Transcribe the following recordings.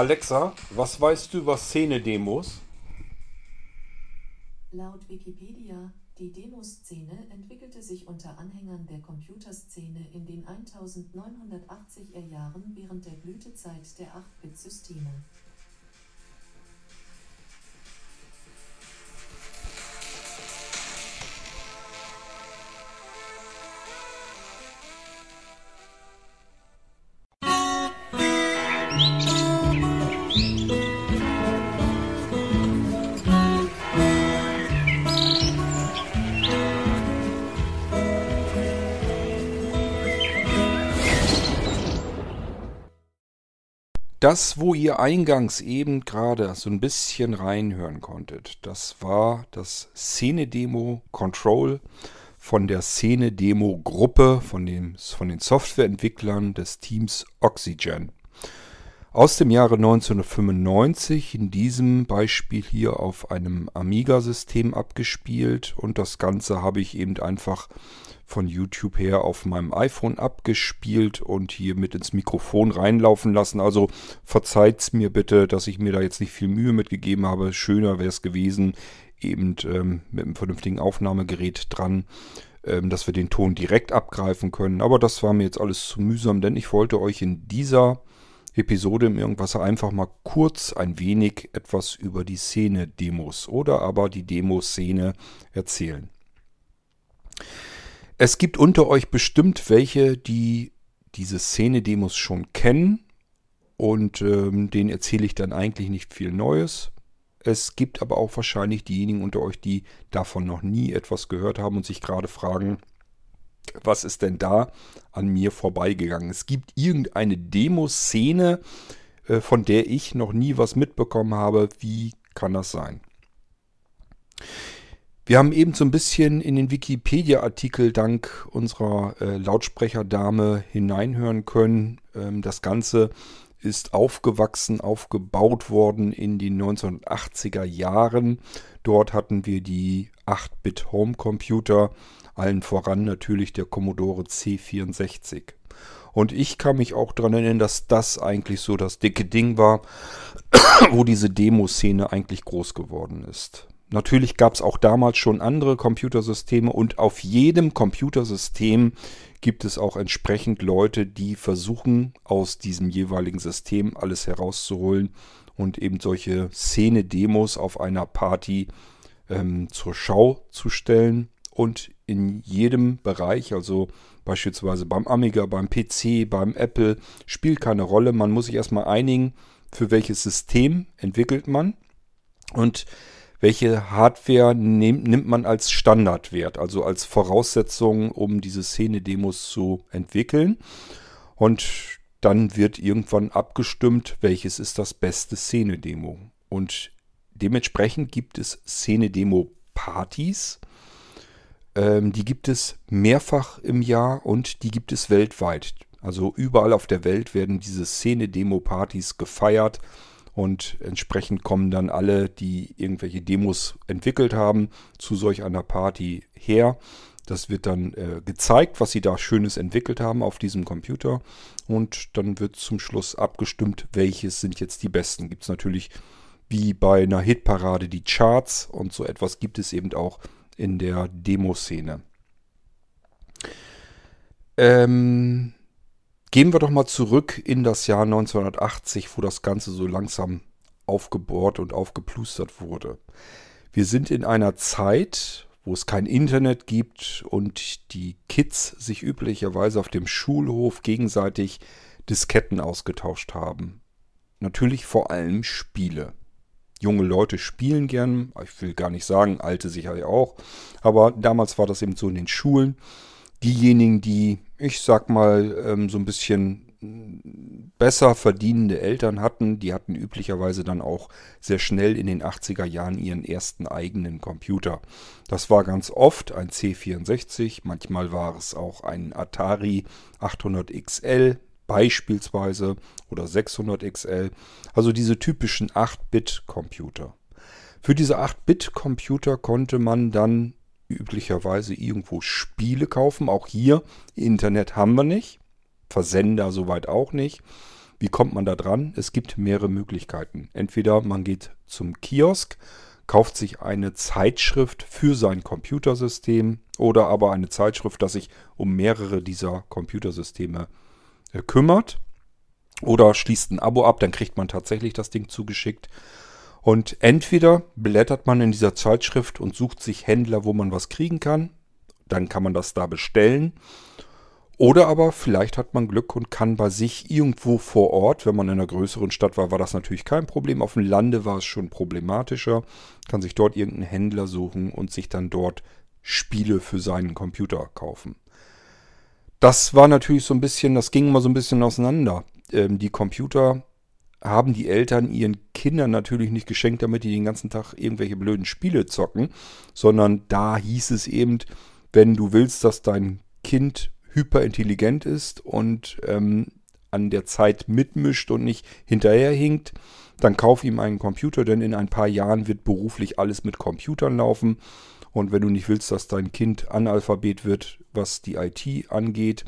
Alexa, was weißt du über Szene-Demos? Laut Wikipedia, die Demoszene entwickelte sich unter Anhängern der Computerszene in den 1980er Jahren während der Blütezeit der 8-Bit-Systeme. Das, wo ihr eingangs eben gerade so ein bisschen reinhören konntet, das war das Szene-Demo Control von der Szene-Demo-Gruppe von, von den Softwareentwicklern des Teams Oxygen. Aus dem Jahre 1995, in diesem Beispiel hier auf einem Amiga-System abgespielt und das Ganze habe ich eben einfach von YouTube her auf meinem iPhone abgespielt und hier mit ins Mikrofon reinlaufen lassen. Also verzeiht's mir bitte, dass ich mir da jetzt nicht viel Mühe mitgegeben habe. Schöner wäre es gewesen, eben ähm, mit einem vernünftigen Aufnahmegerät dran, ähm, dass wir den Ton direkt abgreifen können. Aber das war mir jetzt alles zu mühsam, denn ich wollte euch in dieser Episode im Irgendwasser einfach mal kurz ein wenig etwas über die Szene-Demos oder aber die Demoszene erzählen. Es gibt unter euch bestimmt welche, die diese Szene-Demos schon kennen und ähm, denen erzähle ich dann eigentlich nicht viel Neues. Es gibt aber auch wahrscheinlich diejenigen unter euch, die davon noch nie etwas gehört haben und sich gerade fragen, was ist denn da an mir vorbeigegangen? Es gibt irgendeine Demoszene, äh, von der ich noch nie was mitbekommen habe. Wie kann das sein? Wir haben eben so ein bisschen in den Wikipedia-Artikel dank unserer äh, Lautsprecherdame hineinhören können. Ähm, das Ganze ist aufgewachsen, aufgebaut worden in den 1980er Jahren. Dort hatten wir die 8-Bit Homecomputer, allen voran natürlich der Commodore C64. Und ich kann mich auch daran erinnern, dass das eigentlich so das dicke Ding war, wo diese Demoszene eigentlich groß geworden ist. Natürlich gab es auch damals schon andere Computersysteme und auf jedem Computersystem gibt es auch entsprechend Leute, die versuchen, aus diesem jeweiligen System alles herauszuholen und eben solche Szene-Demos auf einer Party ähm, zur Schau zu stellen. Und in jedem Bereich, also beispielsweise beim Amiga, beim PC, beim Apple, spielt keine Rolle. Man muss sich erstmal einigen, für welches System entwickelt man. Und welche Hardware nehm, nimmt man als Standardwert, also als Voraussetzung, um diese Szene-Demos zu entwickeln. Und dann wird irgendwann abgestimmt, welches ist das beste Szene-Demo. Und dementsprechend gibt es Szene-Demo-Partys. Ähm, die gibt es mehrfach im Jahr und die gibt es weltweit. Also überall auf der Welt werden diese Szene-Demo-Partys gefeiert. Und entsprechend kommen dann alle, die irgendwelche Demos entwickelt haben, zu solch einer Party her. Das wird dann äh, gezeigt, was sie da Schönes entwickelt haben auf diesem Computer. Und dann wird zum Schluss abgestimmt, welches sind jetzt die besten. Gibt es natürlich wie bei einer Hitparade die Charts und so etwas gibt es eben auch in der Demoszene. Ähm, Gehen wir doch mal zurück in das Jahr 1980, wo das Ganze so langsam aufgebohrt und aufgeplustert wurde. Wir sind in einer Zeit, wo es kein Internet gibt und die Kids sich üblicherweise auf dem Schulhof gegenseitig Disketten ausgetauscht haben. Natürlich vor allem Spiele. Junge Leute spielen gern, ich will gar nicht sagen, alte sicherlich auch, aber damals war das eben so in den Schulen diejenigen, die, ich sag mal, ähm, so ein bisschen besser verdienende Eltern hatten, die hatten üblicherweise dann auch sehr schnell in den 80er Jahren ihren ersten eigenen Computer. Das war ganz oft ein C64, manchmal war es auch ein Atari 800 XL beispielsweise oder 600 XL, also diese typischen 8-Bit-Computer. Für diese 8-Bit-Computer konnte man dann üblicherweise irgendwo Spiele kaufen. Auch hier, Internet haben wir nicht. Versender soweit auch nicht. Wie kommt man da dran? Es gibt mehrere Möglichkeiten. Entweder man geht zum Kiosk, kauft sich eine Zeitschrift für sein Computersystem oder aber eine Zeitschrift, das sich um mehrere dieser Computersysteme äh, kümmert. Oder schließt ein Abo ab, dann kriegt man tatsächlich das Ding zugeschickt. Und entweder blättert man in dieser Zeitschrift und sucht sich Händler, wo man was kriegen kann. Dann kann man das da bestellen. Oder aber vielleicht hat man Glück und kann bei sich irgendwo vor Ort, wenn man in einer größeren Stadt war, war das natürlich kein Problem. Auf dem Lande war es schon problematischer. Kann sich dort irgendeinen Händler suchen und sich dann dort Spiele für seinen Computer kaufen. Das war natürlich so ein bisschen, das ging mal so ein bisschen auseinander. Ähm, die Computer haben die Eltern ihren Kindern natürlich nicht geschenkt, damit die den ganzen Tag irgendwelche blöden Spiele zocken, sondern da hieß es eben, wenn du willst, dass dein Kind hyperintelligent ist und ähm, an der Zeit mitmischt und nicht hinterherhinkt, dann kauf ihm einen Computer, denn in ein paar Jahren wird beruflich alles mit Computern laufen. Und wenn du nicht willst, dass dein Kind Analphabet wird, was die IT angeht,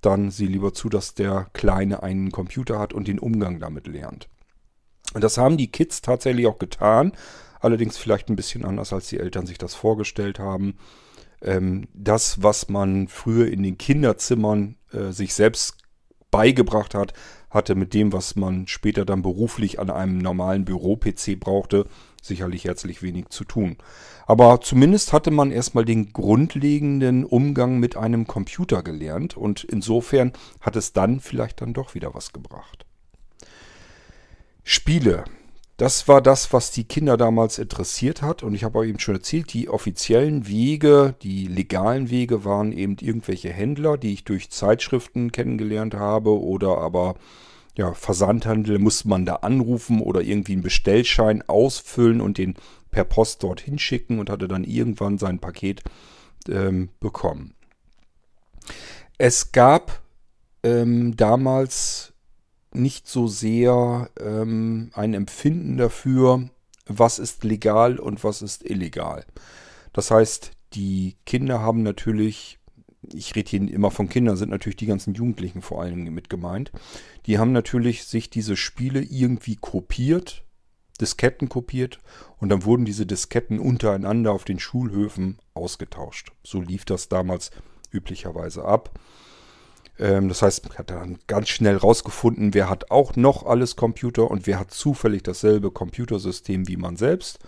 dann sieh lieber zu, dass der Kleine einen Computer hat und den Umgang damit lernt. Und das haben die Kids tatsächlich auch getan, allerdings vielleicht ein bisschen anders, als die Eltern sich das vorgestellt haben. Ähm, das, was man früher in den Kinderzimmern äh, sich selbst beigebracht hat, hatte mit dem, was man später dann beruflich an einem normalen Büro-PC brauchte, sicherlich herzlich wenig zu tun. Aber zumindest hatte man erstmal den grundlegenden Umgang mit einem Computer gelernt und insofern hat es dann vielleicht dann doch wieder was gebracht. Spiele. Das war das, was die Kinder damals interessiert hat. Und ich habe euch eben schon erzählt, die offiziellen Wege, die legalen Wege waren eben irgendwelche Händler, die ich durch Zeitschriften kennengelernt habe oder aber ja, Versandhandel musste man da anrufen oder irgendwie einen Bestellschein ausfüllen und den per Post dorthin schicken und hatte dann irgendwann sein Paket ähm, bekommen. Es gab ähm, damals nicht so sehr ähm, ein Empfinden dafür, was ist legal und was ist illegal. Das heißt, die Kinder haben natürlich ich rede hier immer von Kindern, sind natürlich die ganzen Jugendlichen vor allem mit gemeint. Die haben natürlich sich diese Spiele irgendwie kopiert, Disketten kopiert und dann wurden diese Disketten untereinander auf den Schulhöfen ausgetauscht. So lief das damals üblicherweise ab. Ähm, das heißt, man hat dann ganz schnell rausgefunden, wer hat auch noch alles Computer und wer hat zufällig dasselbe Computersystem wie man selbst.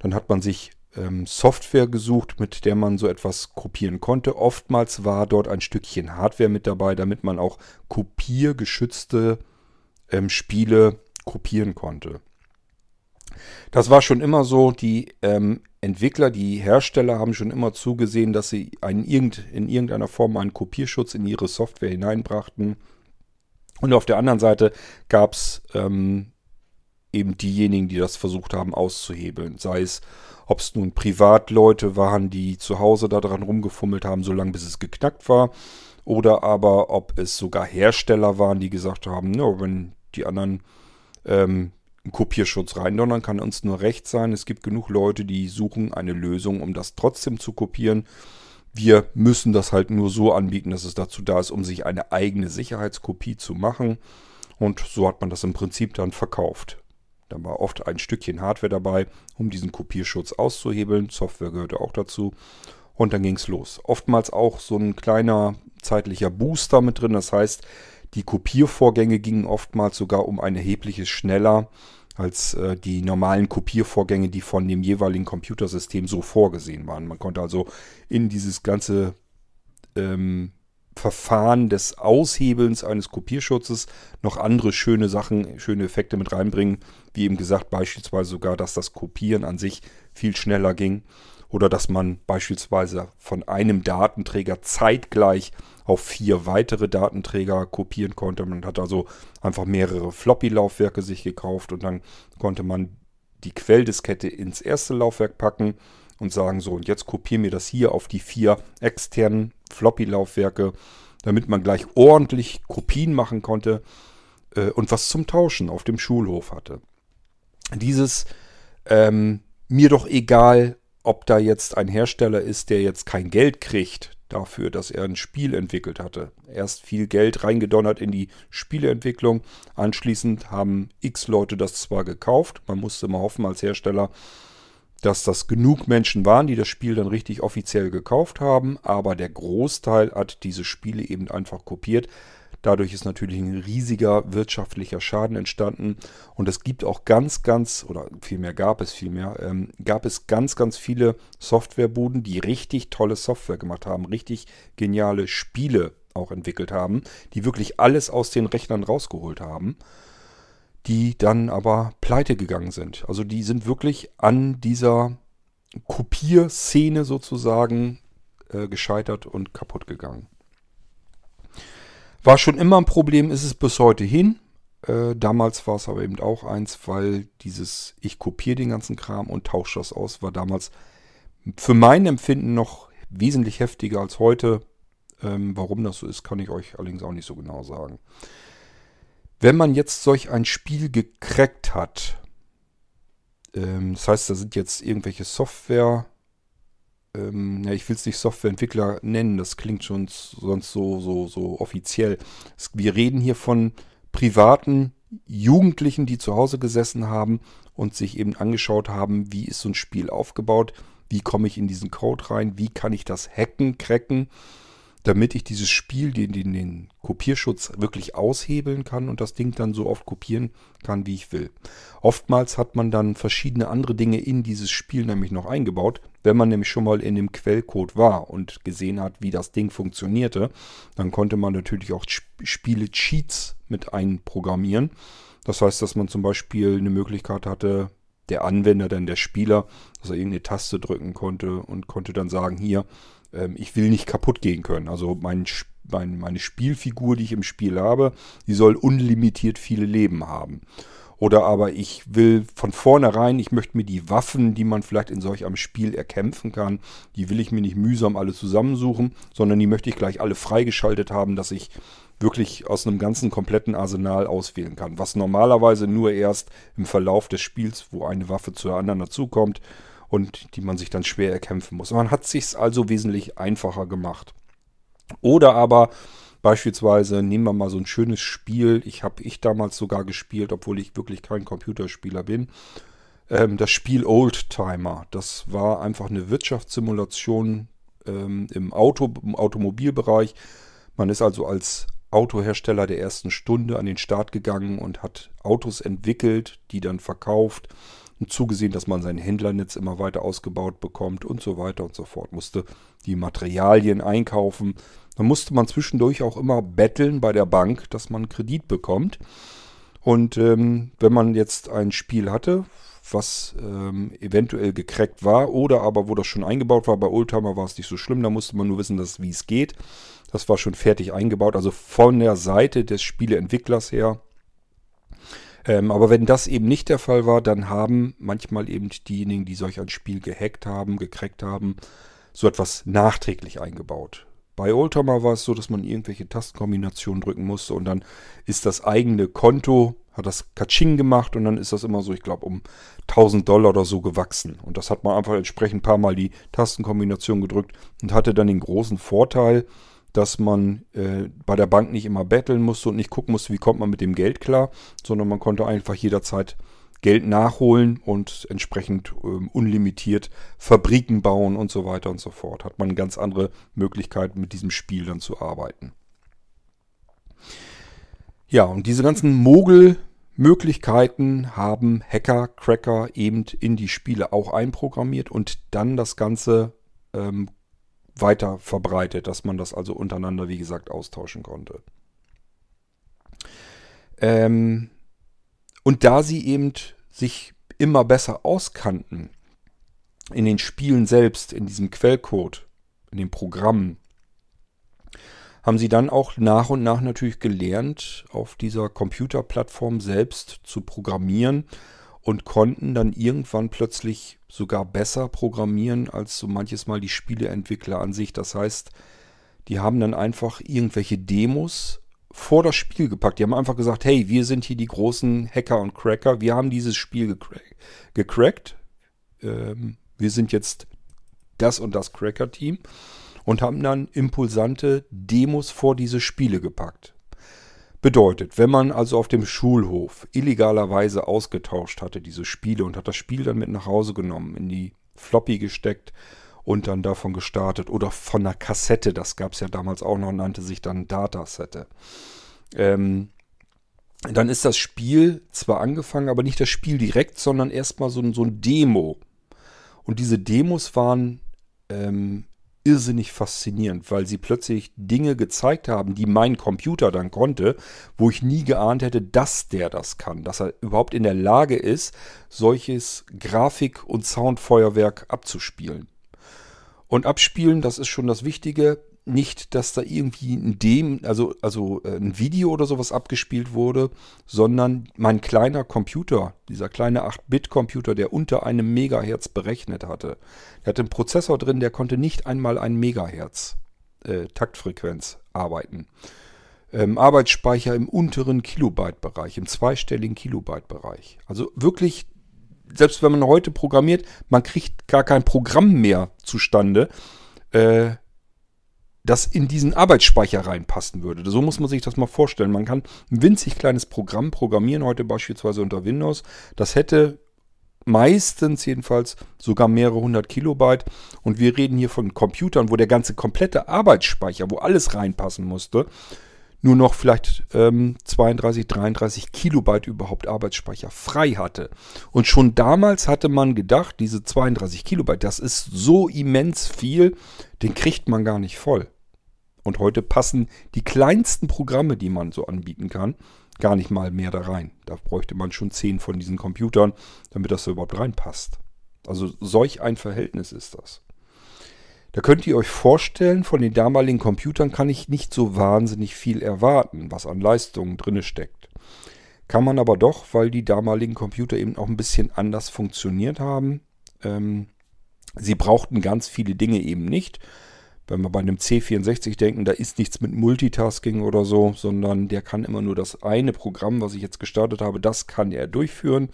Dann hat man sich Software gesucht, mit der man so etwas kopieren konnte. Oftmals war dort ein Stückchen Hardware mit dabei, damit man auch kopiergeschützte ähm, Spiele kopieren konnte. Das war schon immer so. Die ähm, Entwickler, die Hersteller haben schon immer zugesehen, dass sie einen, in irgendeiner Form einen Kopierschutz in ihre Software hineinbrachten. Und auf der anderen Seite gab es ähm, eben diejenigen, die das versucht haben auszuhebeln. Sei es ob es nun Privatleute waren, die zu Hause daran rumgefummelt haben, solange bis es geknackt war. Oder aber ob es sogar Hersteller waren, die gesagt haben, no, wenn die anderen ähm, einen Kopierschutz reindonnern, kann uns nur recht sein. Es gibt genug Leute, die suchen eine Lösung, um das trotzdem zu kopieren. Wir müssen das halt nur so anbieten, dass es dazu da ist, um sich eine eigene Sicherheitskopie zu machen. Und so hat man das im Prinzip dann verkauft. Da war oft ein Stückchen Hardware dabei, um diesen Kopierschutz auszuhebeln. Software gehörte auch dazu. Und dann ging es los. Oftmals auch so ein kleiner zeitlicher Booster mit drin. Das heißt, die Kopiervorgänge gingen oftmals sogar um ein erhebliches schneller als äh, die normalen Kopiervorgänge, die von dem jeweiligen Computersystem so vorgesehen waren. Man konnte also in dieses ganze ähm, Verfahren des Aushebelns eines Kopierschutzes noch andere schöne Sachen, schöne Effekte mit reinbringen. Wie eben gesagt, beispielsweise sogar, dass das Kopieren an sich viel schneller ging. Oder dass man beispielsweise von einem Datenträger zeitgleich auf vier weitere Datenträger kopieren konnte. Man hat also einfach mehrere Floppy-Laufwerke sich gekauft und dann konnte man die Quelldiskette ins erste Laufwerk packen und sagen so, und jetzt kopiere mir das hier auf die vier externen Floppy-Laufwerke, damit man gleich ordentlich Kopien machen konnte äh, und was zum Tauschen auf dem Schulhof hatte. Dieses ähm, mir doch egal, ob da jetzt ein Hersteller ist, der jetzt kein Geld kriegt dafür, dass er ein Spiel entwickelt hatte. Erst viel Geld reingedonnert in die Spieleentwicklung. Anschließend haben x Leute das zwar gekauft, man musste immer hoffen als Hersteller, dass das genug Menschen waren, die das Spiel dann richtig offiziell gekauft haben, aber der Großteil hat diese Spiele eben einfach kopiert. Dadurch ist natürlich ein riesiger wirtschaftlicher Schaden entstanden und es gibt auch ganz, ganz, oder vielmehr gab es vielmehr, ähm, gab es ganz, ganz viele Softwarebuden, die richtig tolle Software gemacht haben, richtig geniale Spiele auch entwickelt haben, die wirklich alles aus den Rechnern rausgeholt haben die dann aber pleite gegangen sind. Also die sind wirklich an dieser Kopierszene sozusagen äh, gescheitert und kaputt gegangen. War schon immer ein Problem, ist es bis heute hin. Äh, damals war es aber eben auch eins, weil dieses Ich kopiere den ganzen Kram und tausche das aus, war damals für mein Empfinden noch wesentlich heftiger als heute. Ähm, warum das so ist, kann ich euch allerdings auch nicht so genau sagen. Wenn man jetzt solch ein Spiel gecrackt hat, ähm, das heißt, da sind jetzt irgendwelche Software, ähm, ja, ich will es nicht Softwareentwickler nennen, das klingt schon sonst so, so, so offiziell. Wir reden hier von privaten Jugendlichen, die zu Hause gesessen haben und sich eben angeschaut haben, wie ist so ein Spiel aufgebaut, wie komme ich in diesen Code rein, wie kann ich das hacken, cracken damit ich dieses Spiel, den, den, den Kopierschutz wirklich aushebeln kann und das Ding dann so oft kopieren kann, wie ich will. Oftmals hat man dann verschiedene andere Dinge in dieses Spiel nämlich noch eingebaut. Wenn man nämlich schon mal in dem Quellcode war und gesehen hat, wie das Ding funktionierte, dann konnte man natürlich auch Spiele-Cheats mit einprogrammieren. Das heißt, dass man zum Beispiel eine Möglichkeit hatte, der Anwender, dann der Spieler, dass er irgendeine Taste drücken konnte und konnte dann sagen, hier, ähm, ich will nicht kaputt gehen können. Also mein, mein, meine Spielfigur, die ich im Spiel habe, die soll unlimitiert viele Leben haben. Oder aber ich will von vornherein, ich möchte mir die Waffen, die man vielleicht in solch einem Spiel erkämpfen kann, die will ich mir nicht mühsam alle zusammensuchen, sondern die möchte ich gleich alle freigeschaltet haben, dass ich wirklich aus einem ganzen kompletten Arsenal auswählen kann. Was normalerweise nur erst im Verlauf des Spiels, wo eine Waffe zur anderen dazukommt, und die man sich dann schwer erkämpfen muss. Man hat sich also wesentlich einfacher gemacht. Oder aber beispielsweise nehmen wir mal so ein schönes Spiel. Ich habe ich damals sogar gespielt, obwohl ich wirklich kein Computerspieler bin. Ähm, das Spiel Oldtimer. Das war einfach eine Wirtschaftssimulation ähm, im, Auto, im Automobilbereich. Man ist also als Autohersteller der ersten Stunde an den Start gegangen und hat Autos entwickelt, die dann verkauft und zugesehen, dass man sein Händlernetz immer weiter ausgebaut bekommt und so weiter und so fort. Musste die Materialien einkaufen. Dann musste man zwischendurch auch immer betteln bei der Bank, dass man Kredit bekommt. Und ähm, wenn man jetzt ein Spiel hatte, was ähm, eventuell gecrackt war oder aber wo das schon eingebaut war, bei Oldtimer war es nicht so schlimm, da musste man nur wissen, dass, wie es geht. Das war schon fertig eingebaut, also von der Seite des Spieleentwicklers her ähm, aber wenn das eben nicht der Fall war, dann haben manchmal eben diejenigen, die solch ein Spiel gehackt haben, gecrackt haben, so etwas nachträglich eingebaut. Bei Oldtimer war es so, dass man irgendwelche Tastenkombinationen drücken musste und dann ist das eigene Konto, hat das Katsching gemacht und dann ist das immer so, ich glaube, um 1000 Dollar oder so gewachsen. Und das hat man einfach entsprechend ein paar Mal die Tastenkombination gedrückt und hatte dann den großen Vorteil, dass man äh, bei der Bank nicht immer betteln musste und nicht gucken musste, wie kommt man mit dem Geld klar, sondern man konnte einfach jederzeit Geld nachholen und entsprechend ähm, unlimitiert Fabriken bauen und so weiter und so fort. Hat man ganz andere Möglichkeiten mit diesem Spiel dann zu arbeiten. Ja, und diese ganzen Mogel-Möglichkeiten haben Hacker, Cracker eben in die Spiele auch einprogrammiert und dann das Ganze ähm, weiter verbreitet, dass man das also untereinander, wie gesagt, austauschen konnte. Ähm, und da sie eben sich immer besser auskannten in den Spielen selbst, in diesem Quellcode, in den Programmen, haben sie dann auch nach und nach natürlich gelernt, auf dieser Computerplattform selbst zu programmieren und konnten dann irgendwann plötzlich sogar besser programmieren als so manches Mal die Spieleentwickler an sich. Das heißt, die haben dann einfach irgendwelche Demos vor das Spiel gepackt. Die haben einfach gesagt, hey, wir sind hier die großen Hacker und Cracker. Wir haben dieses Spiel gecrack gecrackt. Ähm, wir sind jetzt das und das Cracker-Team. und haben dann impulsante Demos vor diese Spiele gepackt. Bedeutet, wenn man also auf dem Schulhof illegalerweise ausgetauscht hatte, diese Spiele, und hat das Spiel dann mit nach Hause genommen, in die Floppy gesteckt und dann davon gestartet, oder von einer Kassette, das gab es ja damals auch noch, nannte sich dann Datasette. Ähm, dann ist das Spiel zwar angefangen, aber nicht das Spiel direkt, sondern erstmal so, so ein Demo. Und diese Demos waren ähm, irrsinnig faszinierend, weil sie plötzlich Dinge gezeigt haben, die mein Computer dann konnte, wo ich nie geahnt hätte, dass der das kann, dass er überhaupt in der Lage ist, solches Grafik- und Soundfeuerwerk abzuspielen. Und abspielen, das ist schon das Wichtige, nicht, dass da irgendwie ein Dem, also, also äh, ein Video oder sowas abgespielt wurde, sondern mein kleiner Computer, dieser kleine 8-Bit-Computer, der unter einem Megahertz berechnet hatte, der hatte einen Prozessor drin, der konnte nicht einmal ein Megahertz äh, Taktfrequenz arbeiten. Ähm, Arbeitsspeicher im unteren Kilobyte-Bereich, im zweistelligen Kilobyte-Bereich. Also wirklich, selbst wenn man heute programmiert, man kriegt gar kein Programm mehr zustande, äh, das in diesen Arbeitsspeicher reinpassen würde. So muss man sich das mal vorstellen. Man kann ein winzig kleines Programm programmieren, heute beispielsweise unter Windows. Das hätte meistens jedenfalls sogar mehrere hundert Kilobyte. Und wir reden hier von Computern, wo der ganze komplette Arbeitsspeicher, wo alles reinpassen musste, nur noch vielleicht ähm, 32, 33 Kilobyte überhaupt Arbeitsspeicher frei hatte. Und schon damals hatte man gedacht, diese 32 Kilobyte, das ist so immens viel, den kriegt man gar nicht voll. Und heute passen die kleinsten Programme, die man so anbieten kann, gar nicht mal mehr da rein. Da bräuchte man schon zehn von diesen Computern, damit das so überhaupt reinpasst. Also solch ein Verhältnis ist das. Da könnt ihr euch vorstellen, von den damaligen Computern kann ich nicht so wahnsinnig viel erwarten, was an Leistungen drin steckt. Kann man aber doch, weil die damaligen Computer eben auch ein bisschen anders funktioniert haben. Ähm, sie brauchten ganz viele Dinge eben nicht. Wenn wir bei einem C64 denken, da ist nichts mit Multitasking oder so, sondern der kann immer nur das eine Programm, was ich jetzt gestartet habe, das kann er durchführen.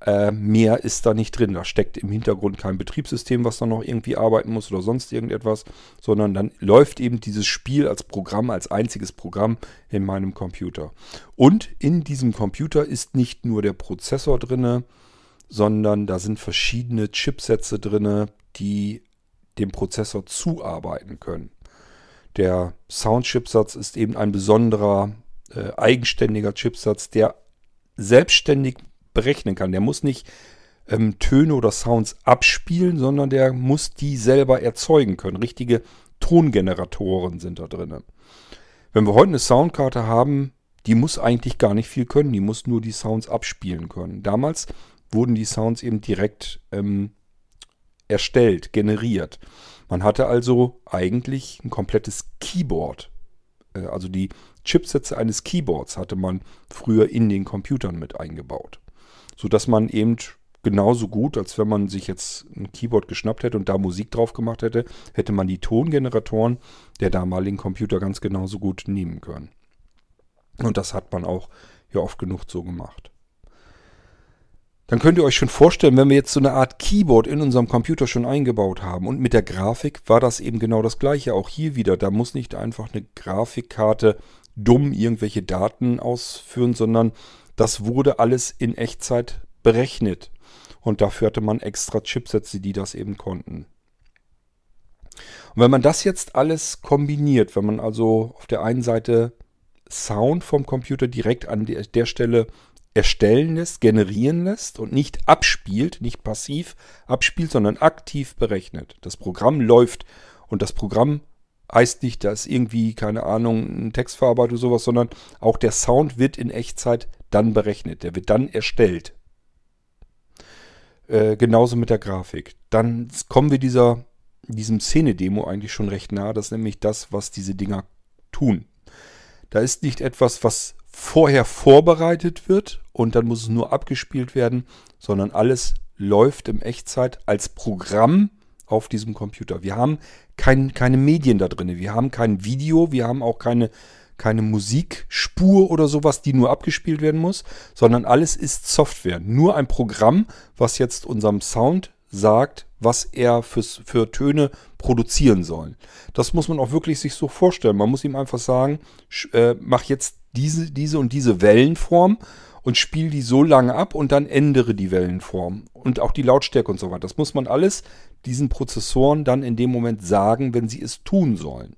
Äh, mehr ist da nicht drin. Da steckt im Hintergrund kein Betriebssystem, was dann noch irgendwie arbeiten muss oder sonst irgendetwas, sondern dann läuft eben dieses Spiel als Programm, als einziges Programm in meinem Computer. Und in diesem Computer ist nicht nur der Prozessor drin, sondern da sind verschiedene Chipsätze drin, die dem Prozessor zuarbeiten können. Der Sound-Chipsatz ist eben ein besonderer, äh, eigenständiger Chipsatz, der selbstständig berechnen kann. Der muss nicht ähm, Töne oder Sounds abspielen, sondern der muss die selber erzeugen können. Richtige Tongeneratoren sind da drin. Wenn wir heute eine Soundkarte haben, die muss eigentlich gar nicht viel können, die muss nur die Sounds abspielen können. Damals wurden die Sounds eben direkt ähm, erstellt, generiert. Man hatte also eigentlich ein komplettes Keyboard. Äh, also die Chipsätze eines Keyboards hatte man früher in den Computern mit eingebaut. Sodass man eben genauso gut, als wenn man sich jetzt ein Keyboard geschnappt hätte und da Musik drauf gemacht hätte, hätte man die Tongeneratoren der damaligen Computer ganz genauso gut nehmen können. Und das hat man auch ja oft genug so gemacht dann könnt ihr euch schon vorstellen, wenn wir jetzt so eine Art Keyboard in unserem Computer schon eingebaut haben und mit der Grafik war das eben genau das gleiche. Auch hier wieder, da muss nicht einfach eine Grafikkarte dumm irgendwelche Daten ausführen, sondern das wurde alles in Echtzeit berechnet. Und dafür hatte man extra Chipsätze, die das eben konnten. Und wenn man das jetzt alles kombiniert, wenn man also auf der einen Seite Sound vom Computer direkt an der Stelle erstellen lässt, generieren lässt und nicht abspielt, nicht passiv abspielt, sondern aktiv berechnet. Das Programm läuft und das Programm heißt nicht, dass irgendwie, keine Ahnung, ein Textverarbeitung oder sowas, sondern auch der Sound wird in Echtzeit dann berechnet. Der wird dann erstellt. Äh, genauso mit der Grafik. Dann kommen wir dieser, diesem Szene-Demo eigentlich schon recht nah. Das ist nämlich das, was diese Dinger tun. Da ist nicht etwas, was vorher vorbereitet wird und dann muss es nur abgespielt werden, sondern alles läuft im Echtzeit als Programm auf diesem Computer. Wir haben kein, keine Medien da drin, wir haben kein Video, wir haben auch keine, keine Musikspur oder sowas, die nur abgespielt werden muss, sondern alles ist Software. Nur ein Programm, was jetzt unserem Sound sagt, was er fürs, für Töne produzieren soll. Das muss man auch wirklich sich so vorstellen. Man muss ihm einfach sagen, äh, mach jetzt diese, diese und diese Wellenform und spiel die so lange ab und dann ändere die Wellenform und auch die Lautstärke und so weiter. Das muss man alles diesen Prozessoren dann in dem Moment sagen, wenn sie es tun sollen.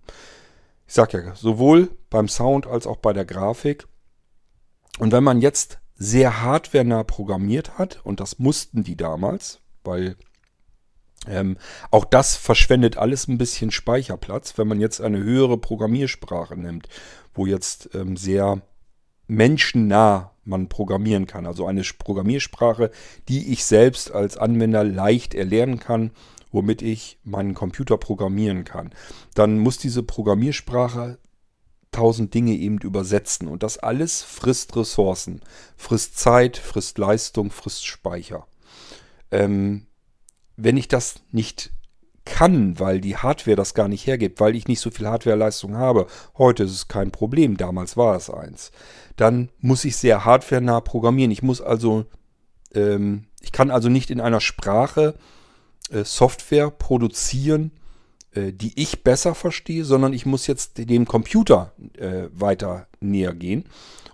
Ich sage ja, sowohl beim Sound als auch bei der Grafik. Und wenn man jetzt sehr hardwarenah programmiert hat, und das mussten die damals, weil ähm, auch das verschwendet alles ein bisschen Speicherplatz, wenn man jetzt eine höhere Programmiersprache nimmt, wo jetzt ähm, sehr menschennah man programmieren kann. Also eine Programmiersprache, die ich selbst als Anwender leicht erlernen kann womit ich meinen Computer programmieren kann. Dann muss diese Programmiersprache tausend Dinge eben übersetzen. Und das alles frisst Ressourcen, frisst Zeit, frisst Leistung, frisst Speicher. Ähm, wenn ich das nicht kann, weil die Hardware das gar nicht hergibt, weil ich nicht so viel Hardwareleistung habe, heute ist es kein Problem, damals war es eins, dann muss ich sehr hardwarenah programmieren. Ich muss also, ähm, ich kann also nicht in einer Sprache äh, Software produzieren, äh, die ich besser verstehe, sondern ich muss jetzt dem Computer äh, weiter näher gehen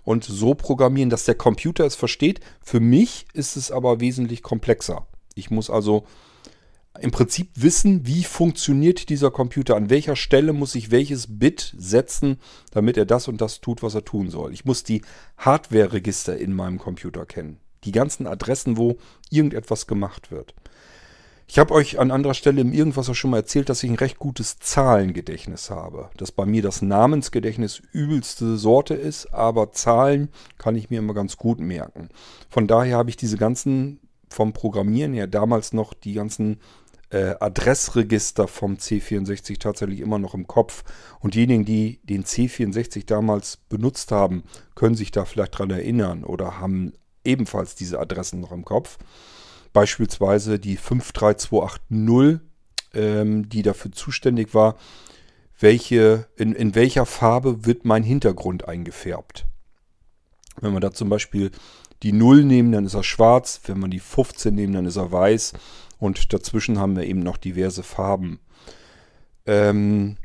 und so programmieren, dass der Computer es versteht. Für mich ist es aber wesentlich komplexer. Ich muss also im Prinzip wissen, wie funktioniert dieser Computer, an welcher Stelle muss ich welches Bit setzen, damit er das und das tut, was er tun soll. Ich muss die Hardware-Register in meinem Computer kennen. Die ganzen Adressen, wo irgendetwas gemacht wird. Ich habe euch an anderer Stelle im Irgendwas auch schon mal erzählt, dass ich ein recht gutes Zahlengedächtnis habe. Dass bei mir das Namensgedächtnis übelste Sorte ist, aber Zahlen kann ich mir immer ganz gut merken. Von daher habe ich diese ganzen vom Programmieren her damals noch die ganzen äh, Adressregister vom C64 tatsächlich immer noch im Kopf. Und diejenigen, die den C64 damals benutzt haben, können sich da vielleicht dran erinnern oder haben ebenfalls diese Adressen noch im Kopf. Beispielsweise die 53280, ähm, die dafür zuständig war, welche, in, in welcher Farbe wird mein Hintergrund eingefärbt. Wenn wir da zum Beispiel die 0 nehmen, dann ist er schwarz. Wenn wir die 15 nehmen, dann ist er weiß. Und dazwischen haben wir eben noch diverse Farben. Ähm,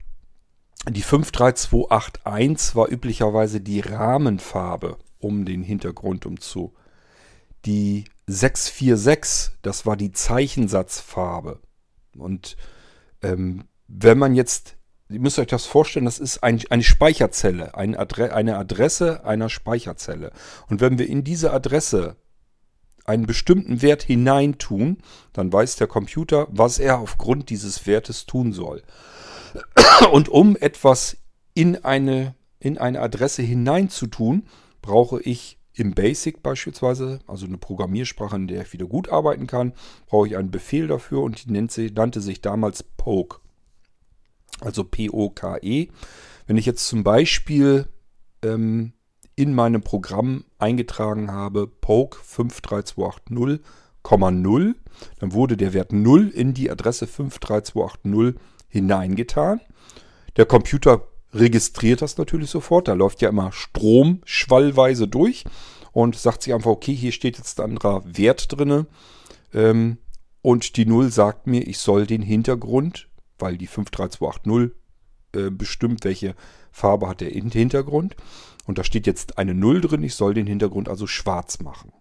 die 53281 war üblicherweise die Rahmenfarbe um den Hintergrund umzu. Die 646, das war die Zeichensatzfarbe. Und ähm, wenn man jetzt, ihr müsst euch das vorstellen, das ist ein, eine Speicherzelle, ein Adre eine Adresse einer Speicherzelle. Und wenn wir in diese Adresse einen bestimmten Wert hineintun, dann weiß der Computer, was er aufgrund dieses Wertes tun soll. Und um etwas in eine, in eine Adresse hineinzutun, brauche ich im Basic beispielsweise, also eine Programmiersprache, in der ich wieder gut arbeiten kann, brauche ich einen Befehl dafür und die nannte, nannte sich damals Poke. Also P-O-K-E. Wenn ich jetzt zum Beispiel ähm, in meinem Programm eingetragen habe Poke 53280,0, dann wurde der Wert 0 in die Adresse 53280 hineingetan. Der Computer registriert das natürlich sofort. Da läuft ja immer Strom schwallweise durch und sagt sich einfach, okay, hier steht jetzt ein anderer Wert drin. Ähm, und die 0 sagt mir, ich soll den Hintergrund, weil die 53280 äh, bestimmt, welche Farbe hat der Hintergrund. Und da steht jetzt eine 0 drin, ich soll den Hintergrund also schwarz machen.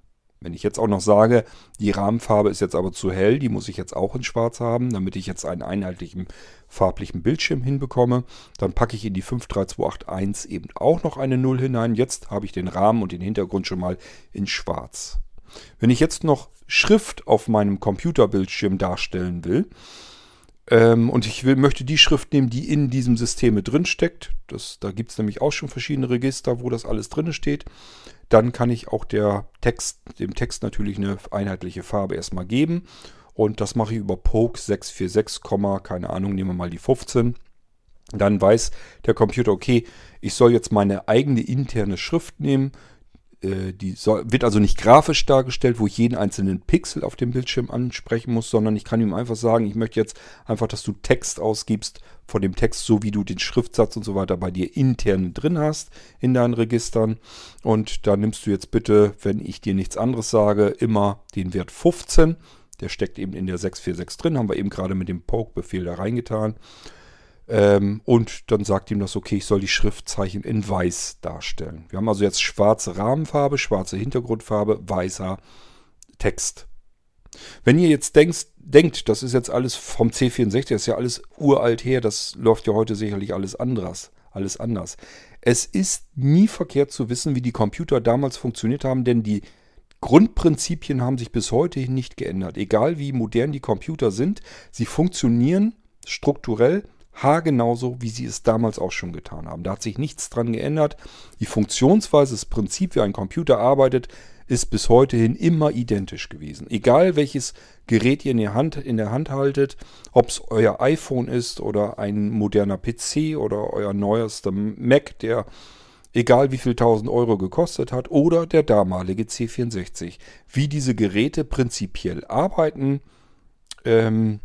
Wenn ich jetzt auch noch sage, die Rahmenfarbe ist jetzt aber zu hell, die muss ich jetzt auch in schwarz haben, damit ich jetzt einen einheitlichen farblichen Bildschirm hinbekomme, dann packe ich in die 53281 eben auch noch eine 0 hinein. Jetzt habe ich den Rahmen und den Hintergrund schon mal in schwarz. Wenn ich jetzt noch Schrift auf meinem Computerbildschirm darstellen will, ähm, und ich will, möchte die Schrift nehmen, die in diesem System drin steckt. Da gibt es nämlich auch schon verschiedene Register, wo das alles drin steht. Dann kann ich auch der Text, dem Text natürlich eine einheitliche Farbe erstmal geben. Und das mache ich über Poke 646, keine Ahnung, nehmen wir mal die 15. Dann weiß der Computer, okay, ich soll jetzt meine eigene interne Schrift nehmen, äh, die soll, wird also nicht grafisch dargestellt, wo ich jeden einzelnen Pixel auf dem Bildschirm ansprechen muss, sondern ich kann ihm einfach sagen, ich möchte jetzt einfach, dass du Text ausgibst von dem Text, so wie du den Schriftsatz und so weiter bei dir intern drin hast in deinen Registern. Und da nimmst du jetzt bitte, wenn ich dir nichts anderes sage, immer den Wert 15 Der steckt eben in der 646 drin, haben wir eben gerade mit dem Poke-Befehl da reingetan. Ähm, und dann sagt ihm das, okay, ich soll die Schriftzeichen in weiß darstellen. Wir haben also jetzt schwarze Rahmenfarbe, schwarze Hintergrundfarbe, weißer Text. Wenn ihr jetzt denkt, denkt, das ist jetzt alles vom C64, das ist ja alles uralt her, das läuft ja heute sicherlich alles anderes, alles anders. Es ist nie verkehrt zu wissen, wie die Computer damals funktioniert haben, denn die Grundprinzipien haben sich bis heute nicht geändert. Egal wie modern die Computer sind, sie funktionieren strukturell haargenauso, wie sie es damals auch schon getan haben. Da hat sich nichts dran geändert. Die Funktionsweise, das Prinzip, wie ein Computer arbeitet, ist bis heute hin immer identisch gewesen. Egal welches Gerät ihr in der Hand, in der Hand haltet, ob es euer iPhone ist oder ein moderner PC oder euer neuester Mac, der egal wie viel tausend Euro gekostet hat, oder der damalige C64. Wie diese Geräte prinzipiell arbeiten, ähm,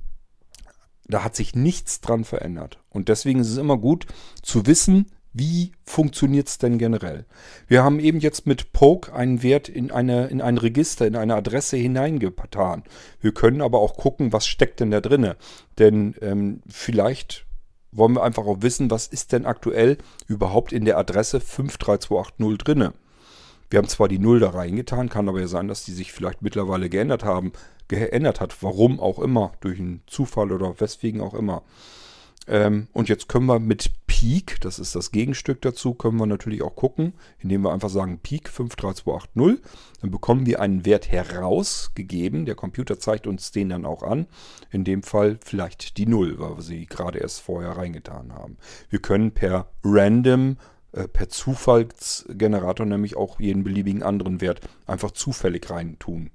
da hat sich nichts dran verändert. Und deswegen ist es immer gut zu wissen, wie funktioniert es denn generell? Wir haben eben jetzt mit Poke einen Wert in, eine, in ein Register, in eine Adresse hineingetan. Wir können aber auch gucken, was steckt denn da drinne. Denn ähm, vielleicht wollen wir einfach auch wissen, was ist denn aktuell überhaupt in der Adresse 53280 drinne. Wir haben zwar die 0 da reingetan, kann aber ja sein, dass die sich vielleicht mittlerweile geändert haben geändert hat. Warum auch immer, durch einen Zufall oder weswegen auch immer. Ähm, und jetzt können wir mit Peak, das ist das Gegenstück dazu, können wir natürlich auch gucken, indem wir einfach sagen Peak 53280. Dann bekommen wir einen Wert herausgegeben. Der Computer zeigt uns den dann auch an. In dem Fall vielleicht die 0, weil wir sie gerade erst vorher reingetan haben. Wir können per Random äh, per Zufallsgenerator nämlich auch jeden beliebigen anderen Wert einfach zufällig reintun.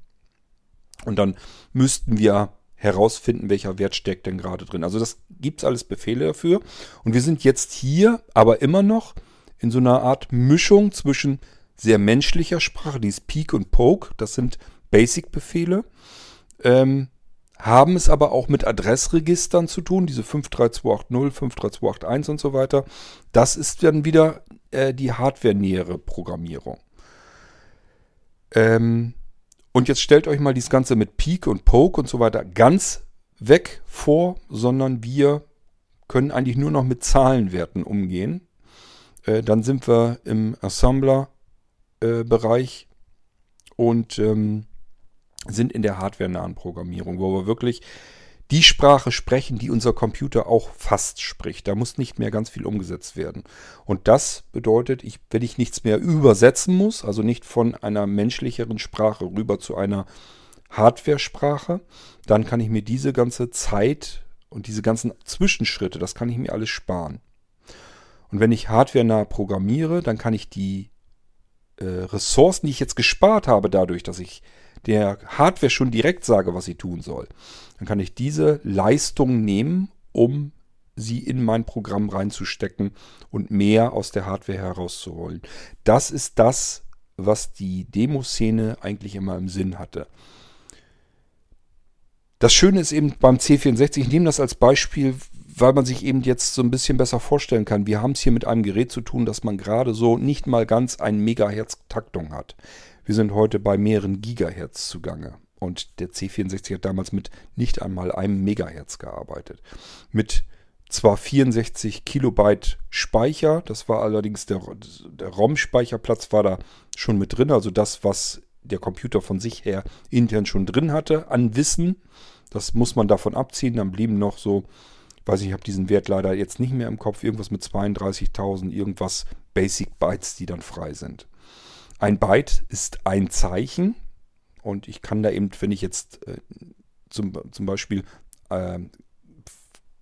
Und dann müssten wir herausfinden, welcher Wert steckt denn gerade drin. Also das gibt es alles Befehle dafür. Und wir sind jetzt hier aber immer noch in so einer Art Mischung zwischen sehr menschlicher Sprache, die ist Peek und Poke, das sind Basic-Befehle, ähm, haben es aber auch mit Adressregistern zu tun, diese 53280, 53281 und so weiter. Das ist dann wieder äh, die hardware-nähere Programmierung. Ähm, und jetzt stellt euch mal dieses Ganze mit Peak und Poke und so weiter ganz weg vor, sondern wir können eigentlich nur noch mit Zahlenwerten umgehen. Äh, dann sind wir im Assembler-Bereich äh, und ähm, sind in der hardware-nahen Programmierung, wo wir wirklich die Sprache sprechen, die unser Computer auch fast spricht. Da muss nicht mehr ganz viel umgesetzt werden. Und das bedeutet, ich, wenn ich nichts mehr übersetzen muss, also nicht von einer menschlicheren Sprache rüber zu einer Hardware-Sprache, dann kann ich mir diese ganze Zeit und diese ganzen Zwischenschritte, das kann ich mir alles sparen. Und wenn ich hardware-nah programmiere, dann kann ich die äh, Ressourcen, die ich jetzt gespart habe, dadurch, dass ich der Hardware schon direkt sage, was sie tun soll, dann kann ich diese Leistung nehmen, um sie in mein Programm reinzustecken und mehr aus der Hardware herauszuholen. Das ist das, was die Demoszene eigentlich immer im Sinn hatte. Das Schöne ist eben beim C64, ich nehme das als Beispiel, weil man sich eben jetzt so ein bisschen besser vorstellen kann. Wir haben es hier mit einem Gerät zu tun, das man gerade so nicht mal ganz ein Megahertz Taktung hat. Wir sind heute bei mehreren Gigahertz zugange. Und der C64 hat damals mit nicht einmal einem Megahertz gearbeitet. Mit zwar 64 Kilobyte Speicher, das war allerdings der, der ROM-Speicherplatz war da schon mit drin, also das, was der Computer von sich her intern schon drin hatte an Wissen. Das muss man davon abziehen. Dann blieben noch so, weiß ich, ich habe diesen Wert leider jetzt nicht mehr im Kopf, irgendwas mit 32.000, irgendwas Basic Bytes, die dann frei sind. Ein Byte ist ein Zeichen, und ich kann da eben, wenn ich jetzt äh, zum, zum Beispiel äh,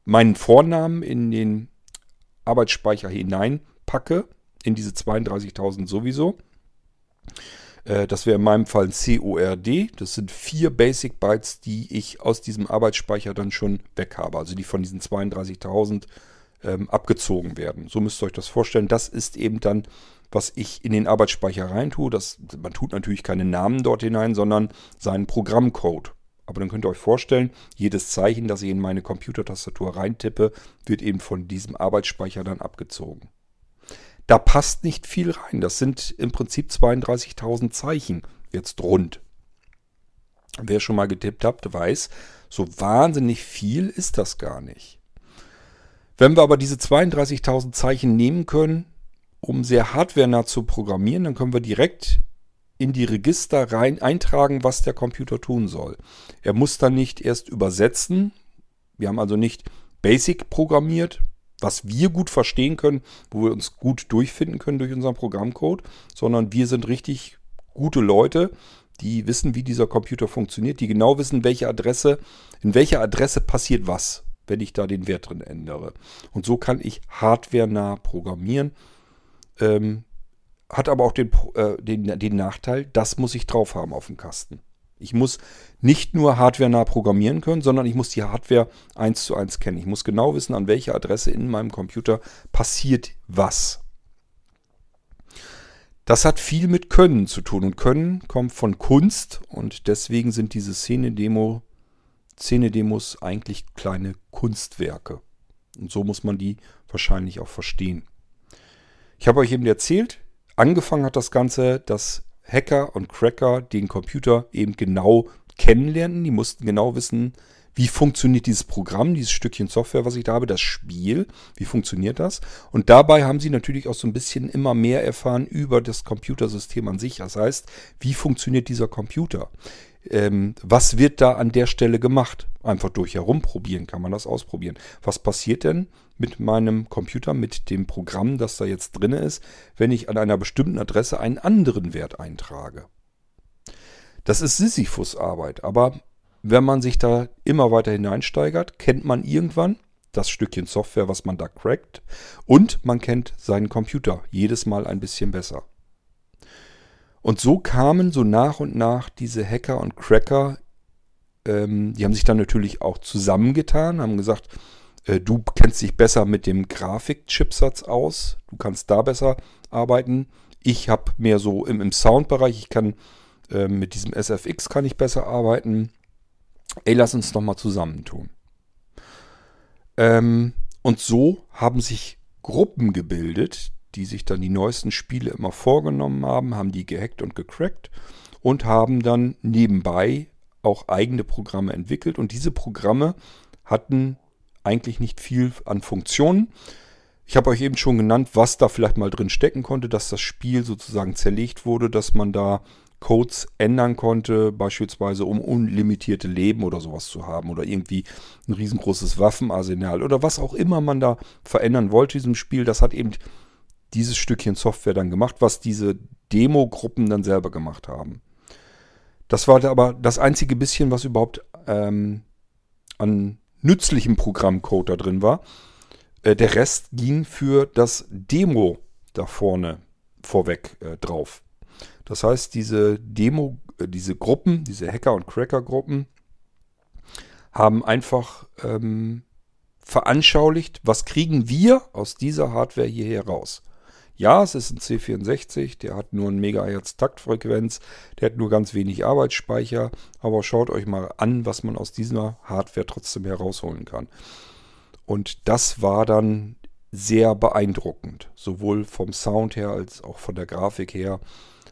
meinen Vornamen in den Arbeitsspeicher hineinpacke, in diese 32.000 sowieso, äh, das wäre in meinem Fall ein CORD. Das sind vier Basic Bytes, die ich aus diesem Arbeitsspeicher dann schon weg habe. Also die von diesen 32.000 ähm, abgezogen werden. So müsst ihr euch das vorstellen. Das ist eben dann was ich in den Arbeitsspeicher reintue. Das, man tut natürlich keine Namen dort hinein, sondern seinen Programmcode. Aber dann könnt ihr euch vorstellen, jedes Zeichen, das ich in meine Computertastatur reintippe, wird eben von diesem Arbeitsspeicher dann abgezogen. Da passt nicht viel rein. Das sind im Prinzip 32.000 Zeichen, jetzt rund. Wer schon mal getippt hat, weiß, so wahnsinnig viel ist das gar nicht. Wenn wir aber diese 32.000 Zeichen nehmen können, um sehr hardwarenah zu programmieren, dann können wir direkt in die Register rein eintragen, was der Computer tun soll. Er muss dann nicht erst übersetzen. Wir haben also nicht Basic programmiert, was wir gut verstehen können, wo wir uns gut durchfinden können durch unseren Programmcode, sondern wir sind richtig gute Leute, die wissen, wie dieser Computer funktioniert, die genau wissen, welche Adresse, in welcher Adresse passiert was, wenn ich da den Wert drin ändere. Und so kann ich hardwarenah programmieren. Ähm, hat aber auch den, äh, den, den Nachteil, das muss ich drauf haben auf dem Kasten. Ich muss nicht nur hardwarenah programmieren können, sondern ich muss die Hardware eins zu eins kennen. Ich muss genau wissen, an welcher Adresse in meinem Computer passiert was. Das hat viel mit Können zu tun und Können kommt von Kunst und deswegen sind diese Szene-Demo, Szene-Demos eigentlich kleine Kunstwerke. Und so muss man die wahrscheinlich auch verstehen. Ich habe euch eben erzählt, angefangen hat das Ganze, dass Hacker und Cracker den Computer eben genau kennenlernten. Die mussten genau wissen, wie funktioniert dieses Programm, dieses Stückchen Software, was ich da habe, das Spiel, wie funktioniert das? Und dabei haben sie natürlich auch so ein bisschen immer mehr erfahren über das Computersystem an sich. Das heißt, wie funktioniert dieser Computer? Ähm, was wird da an der Stelle gemacht? Einfach durch herumprobieren kann man das ausprobieren. Was passiert denn mit meinem Computer, mit dem Programm, das da jetzt drin ist, wenn ich an einer bestimmten Adresse einen anderen Wert eintrage? Das ist Sisyphus-Arbeit, aber wenn man sich da immer weiter hineinsteigert, kennt man irgendwann das Stückchen Software, was man da crackt. Und man kennt seinen Computer jedes Mal ein bisschen besser. Und so kamen so nach und nach diese Hacker und Cracker, ähm, die haben sich dann natürlich auch zusammengetan, haben gesagt, du kennst dich besser mit dem Grafikchipsatz aus, du kannst da besser arbeiten. Ich habe mehr so im, im Soundbereich, ich kann äh, mit diesem SFX kann ich besser arbeiten ey, lass uns doch mal zusammentun. Ähm, und so haben sich Gruppen gebildet, die sich dann die neuesten Spiele immer vorgenommen haben, haben die gehackt und gecrackt und haben dann nebenbei auch eigene Programme entwickelt. Und diese Programme hatten eigentlich nicht viel an Funktionen. Ich habe euch eben schon genannt, was da vielleicht mal drin stecken konnte, dass das Spiel sozusagen zerlegt wurde, dass man da Codes ändern konnte, beispielsweise um unlimitierte Leben oder sowas zu haben oder irgendwie ein riesengroßes Waffenarsenal oder was auch immer man da verändern wollte in diesem Spiel, das hat eben dieses Stückchen Software dann gemacht, was diese Demo-Gruppen dann selber gemacht haben. Das war aber das einzige bisschen, was überhaupt ähm, an nützlichem Programmcode da drin war. Äh, der Rest ging für das Demo da vorne vorweg äh, drauf. Das heißt, diese Demo, äh, diese Gruppen, diese Hacker- und Cracker-Gruppen haben einfach ähm, veranschaulicht, was kriegen wir aus dieser Hardware hier heraus. Ja, es ist ein C64, der hat nur ein Megahertz Taktfrequenz, der hat nur ganz wenig Arbeitsspeicher, aber schaut euch mal an, was man aus dieser Hardware trotzdem herausholen kann. Und das war dann sehr beeindruckend, sowohl vom Sound her als auch von der Grafik her.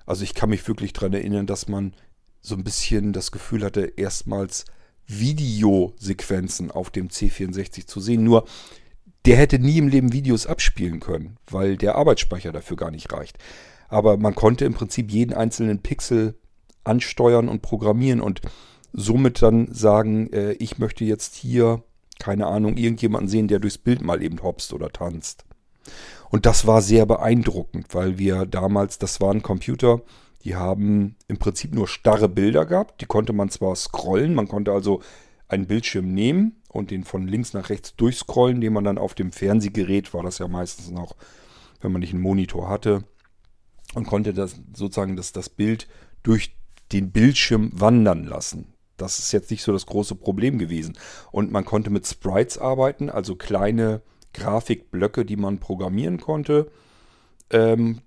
Also ich kann mich wirklich daran erinnern, dass man so ein bisschen das Gefühl hatte, erstmals Videosequenzen auf dem C64 zu sehen. Nur der hätte nie im Leben Videos abspielen können, weil der Arbeitsspeicher dafür gar nicht reicht. Aber man konnte im Prinzip jeden einzelnen Pixel ansteuern und programmieren und somit dann sagen, äh, ich möchte jetzt hier, keine Ahnung, irgendjemanden sehen, der durchs Bild mal eben hopst oder tanzt. Und das war sehr beeindruckend, weil wir damals, das waren Computer, die haben im Prinzip nur starre Bilder gehabt. Die konnte man zwar scrollen, man konnte also einen Bildschirm nehmen und den von links nach rechts durchscrollen, den man dann auf dem Fernsehgerät, war das ja meistens noch, wenn man nicht einen Monitor hatte, und konnte das sozusagen das, das Bild durch den Bildschirm wandern lassen. Das ist jetzt nicht so das große Problem gewesen. Und man konnte mit Sprites arbeiten, also kleine Grafikblöcke, die man programmieren konnte, ähm,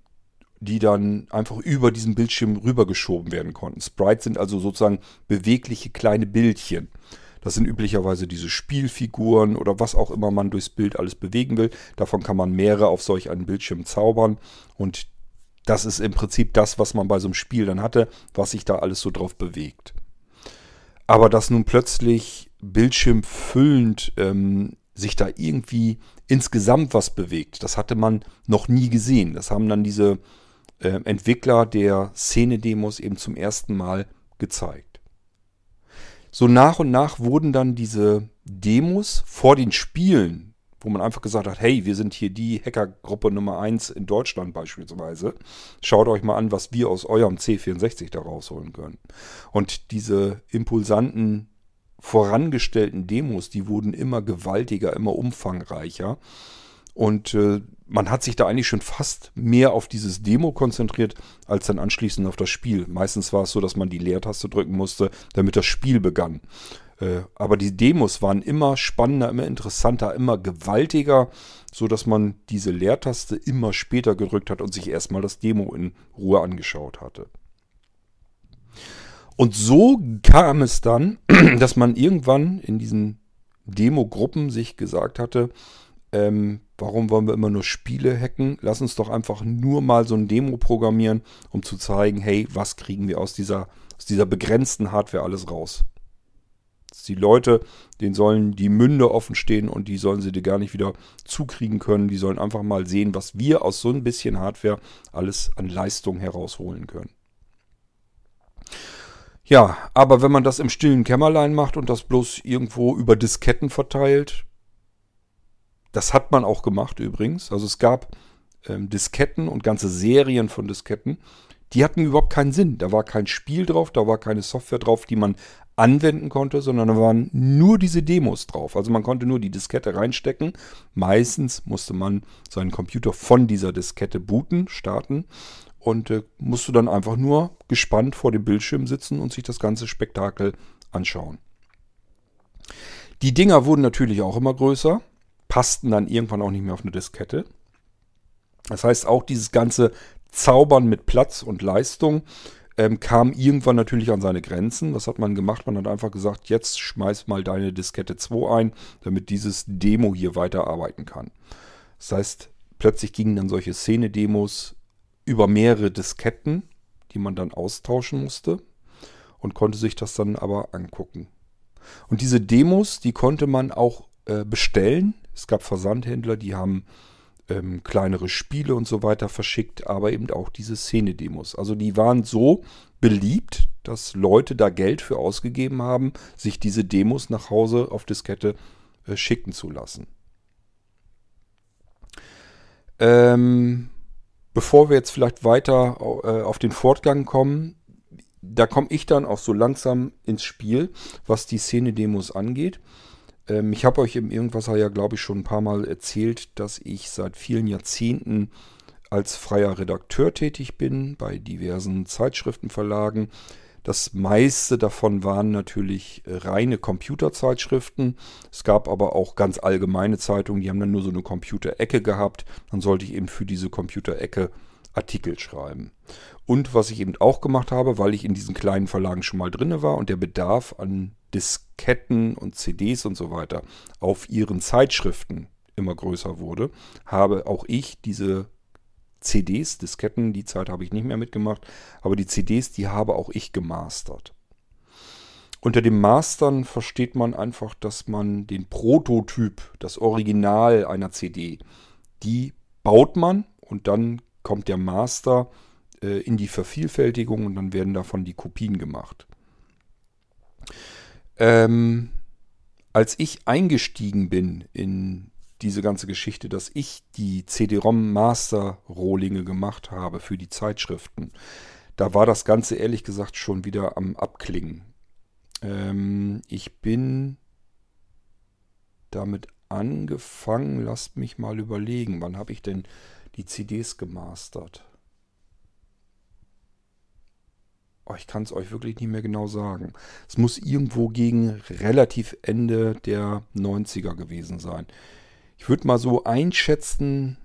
die dann einfach über diesen Bildschirm rübergeschoben werden konnten. Sprites sind also sozusagen bewegliche kleine Bildchen. Das sind üblicherweise diese Spielfiguren oder was auch immer man durchs Bild alles bewegen will. Davon kann man mehrere auf solch einen Bildschirm zaubern. Und das ist im Prinzip das, was man bei so einem Spiel dann hatte, was sich da alles so drauf bewegt. Aber dass nun plötzlich bildschirmfüllend ähm, sich da irgendwie insgesamt was bewegt, das hatte man noch nie gesehen. Das haben dann diese äh, Entwickler der Szene-Demos eben zum ersten Mal gezeigt. So nach und nach wurden dann diese Demos vor den Spielen, wo man einfach gesagt hat, hey, wir sind hier die Hackergruppe Nummer 1 in Deutschland beispielsweise. Schaut euch mal an, was wir aus eurem C64 da rausholen können. Und diese impulsanten, vorangestellten Demos, die wurden immer gewaltiger, immer umfangreicher. Und äh, man hat sich da eigentlich schon fast mehr auf dieses Demo konzentriert, als dann anschließend auf das Spiel. Meistens war es so, dass man die Leertaste drücken musste, damit das Spiel begann. Äh, aber die Demos waren immer spannender, immer interessanter, immer gewaltiger, so dass man diese Leertaste immer später gedrückt hat und sich erstmal das Demo in Ruhe angeschaut hatte. Und so kam es dann, dass man irgendwann in diesen Demo-Gruppen sich gesagt hatte, ähm, warum wollen wir immer nur Spiele hacken? Lass uns doch einfach nur mal so ein Demo programmieren, um zu zeigen, hey, was kriegen wir aus dieser, aus dieser begrenzten Hardware alles raus? Die Leute, denen sollen die Münde offen stehen und die sollen sie dir gar nicht wieder zukriegen können. Die sollen einfach mal sehen, was wir aus so ein bisschen Hardware alles an Leistung herausholen können. Ja, aber wenn man das im stillen Kämmerlein macht und das bloß irgendwo über Disketten verteilt, das hat man auch gemacht übrigens. Also es gab ähm, Disketten und ganze Serien von Disketten. Die hatten überhaupt keinen Sinn. Da war kein Spiel drauf, da war keine Software drauf, die man anwenden konnte, sondern da waren nur diese Demos drauf. Also man konnte nur die Diskette reinstecken. Meistens musste man seinen Computer von dieser Diskette booten, starten und äh, musste dann einfach nur gespannt vor dem Bildschirm sitzen und sich das ganze Spektakel anschauen. Die Dinger wurden natürlich auch immer größer passten dann irgendwann auch nicht mehr auf eine Diskette. Das heißt, auch dieses ganze Zaubern mit Platz und Leistung ähm, kam irgendwann natürlich an seine Grenzen. Was hat man gemacht? Man hat einfach gesagt, jetzt schmeiß mal deine Diskette 2 ein, damit dieses Demo hier weiterarbeiten kann. Das heißt, plötzlich gingen dann solche Szene-Demos über mehrere Disketten, die man dann austauschen musste und konnte sich das dann aber angucken. Und diese Demos, die konnte man auch äh, bestellen es gab Versandhändler, die haben ähm, kleinere Spiele und so weiter verschickt, aber eben auch diese Szene-Demos. Also die waren so beliebt, dass Leute da Geld für ausgegeben haben, sich diese Demos nach Hause auf Diskette äh, schicken zu lassen. Ähm, bevor wir jetzt vielleicht weiter äh, auf den Fortgang kommen, da komme ich dann auch so langsam ins Spiel, was die Szene-Demos angeht. Ähm, ich habe euch im Irgendwasser ja, glaube ich, schon ein paar Mal erzählt, dass ich seit vielen Jahrzehnten als freier Redakteur tätig bin bei diversen Zeitschriftenverlagen. Das meiste davon waren natürlich reine Computerzeitschriften. Es gab aber auch ganz allgemeine Zeitungen, die haben dann nur so eine Computerecke gehabt. Dann sollte ich eben für diese Computerecke Artikel schreiben. Und was ich eben auch gemacht habe, weil ich in diesen kleinen Verlagen schon mal drin war und der Bedarf an Disketten und CDs und so weiter auf ihren Zeitschriften immer größer wurde, habe auch ich diese CDs, Disketten, die Zeit habe ich nicht mehr mitgemacht, aber die CDs, die habe auch ich gemastert. Unter dem Mastern versteht man einfach, dass man den Prototyp, das Original einer CD, die baut man und dann kommt der Master äh, in die Vervielfältigung und dann werden davon die Kopien gemacht. Ähm, als ich eingestiegen bin in diese ganze Geschichte, dass ich die CD-ROM Master Rohlinge gemacht habe für die Zeitschriften, da war das Ganze ehrlich gesagt schon wieder am Abklingen. Ähm, ich bin damit angefangen, lasst mich mal überlegen, wann habe ich denn die CDs gemastert? Oh, ich kann es euch wirklich nicht mehr genau sagen. Es muss irgendwo gegen relativ Ende der 90er gewesen sein. Ich würde mal so einschätzen,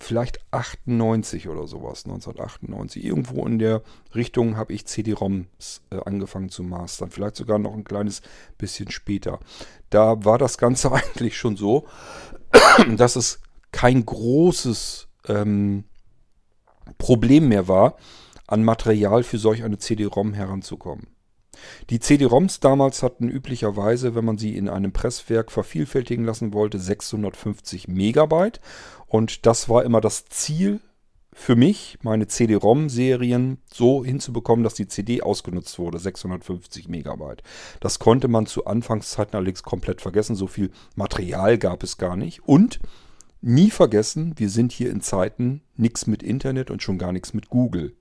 vielleicht 98 oder sowas, 1998. Irgendwo in der Richtung habe ich CD-ROMs äh, angefangen zu mastern. Vielleicht sogar noch ein kleines bisschen später. Da war das Ganze eigentlich schon so, dass es kein großes ähm, Problem mehr war, an Material für solch eine CD-ROM heranzukommen. Die CD-ROMs damals hatten üblicherweise, wenn man sie in einem Presswerk vervielfältigen lassen wollte, 650 Megabyte. Und das war immer das Ziel für mich, meine CD-ROM-Serien so hinzubekommen, dass die CD ausgenutzt wurde, 650 Megabyte. Das konnte man zu Anfangszeiten allerdings komplett vergessen. So viel Material gab es gar nicht. Und nie vergessen, wir sind hier in Zeiten nichts mit Internet und schon gar nichts mit Google.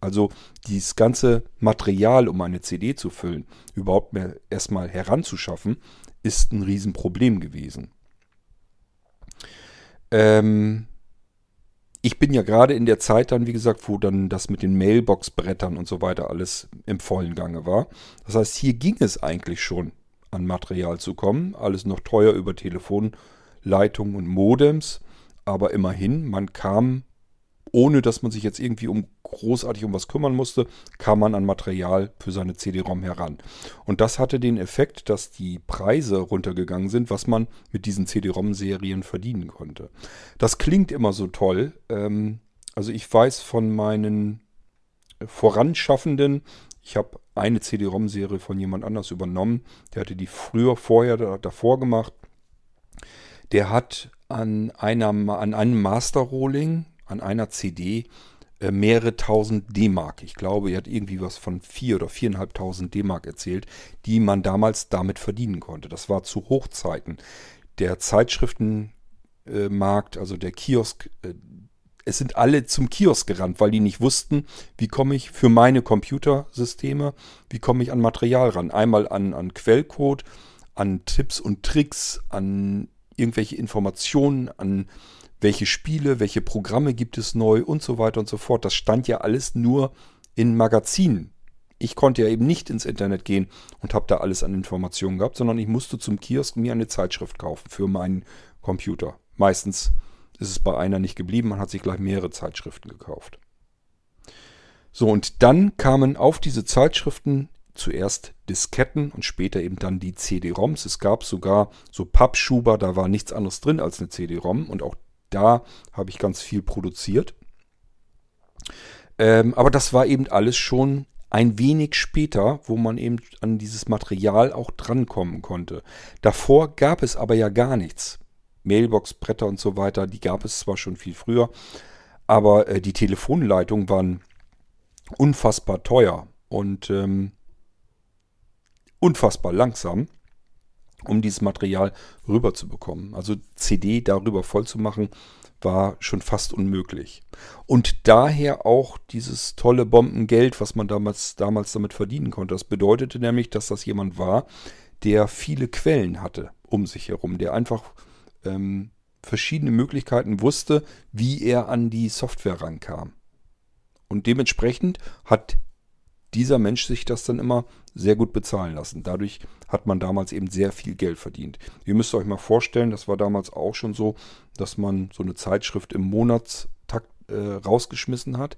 Also dieses ganze Material, um eine CD zu füllen, überhaupt mehr erstmal heranzuschaffen, ist ein Riesenproblem gewesen. Ähm, ich bin ja gerade in der Zeit dann, wie gesagt, wo dann das mit den Mailbox-Brettern und so weiter alles im vollen Gange war. Das heißt, hier ging es eigentlich schon an Material zu kommen. Alles noch teuer über Telefonleitungen und Modems. Aber immerhin, man kam ohne dass man sich jetzt irgendwie um großartig um was kümmern musste, kam man an Material für seine CD-ROM heran. Und das hatte den Effekt, dass die Preise runtergegangen sind, was man mit diesen CD-ROM-Serien verdienen konnte. Das klingt immer so toll. Ähm, also ich weiß von meinen Voranschaffenden, ich habe eine CD-ROM-Serie von jemand anders übernommen, der hatte die früher, vorher davor gemacht. Der hat an, einer, an einem Master-Rolling an einer CD äh, mehrere tausend D-Mark. Ich glaube, er hat irgendwie was von vier oder viereinhalbtausend D-Mark erzählt, die man damals damit verdienen konnte. Das war zu Hochzeiten. Der Zeitschriftenmarkt, also der Kiosk, äh, es sind alle zum Kiosk gerannt, weil die nicht wussten, wie komme ich für meine Computersysteme, wie komme ich an Material ran. Einmal an, an Quellcode, an Tipps und Tricks, an irgendwelche Informationen, an welche Spiele, welche Programme gibt es neu und so weiter und so fort. Das stand ja alles nur in Magazinen. Ich konnte ja eben nicht ins Internet gehen und habe da alles an Informationen gehabt, sondern ich musste zum Kiosk mir eine Zeitschrift kaufen für meinen Computer. Meistens ist es bei einer nicht geblieben, man hat sich gleich mehrere Zeitschriften gekauft. So, und dann kamen auf diese Zeitschriften zuerst Disketten und später eben dann die CD-ROMs. Es gab sogar so Pappschuber, da war nichts anderes drin als eine CD-ROM und auch da habe ich ganz viel produziert. Ähm, aber das war eben alles schon ein wenig später, wo man eben an dieses Material auch drankommen konnte. Davor gab es aber ja gar nichts. Mailbox, Bretter und so weiter, die gab es zwar schon viel früher, aber äh, die Telefonleitungen waren unfassbar teuer und ähm, unfassbar langsam um dieses Material rüberzubekommen. Also CD darüber voll zu machen, war schon fast unmöglich. Und daher auch dieses tolle Bombengeld, was man damals, damals damit verdienen konnte. Das bedeutete nämlich, dass das jemand war, der viele Quellen hatte um sich herum, der einfach ähm, verschiedene Möglichkeiten wusste, wie er an die Software rankam. Und dementsprechend hat dieser Mensch sich das dann immer sehr gut bezahlen lassen. Dadurch hat man damals eben sehr viel Geld verdient. Ihr müsst euch mal vorstellen, das war damals auch schon so, dass man so eine Zeitschrift im Monatstakt äh, rausgeschmissen hat,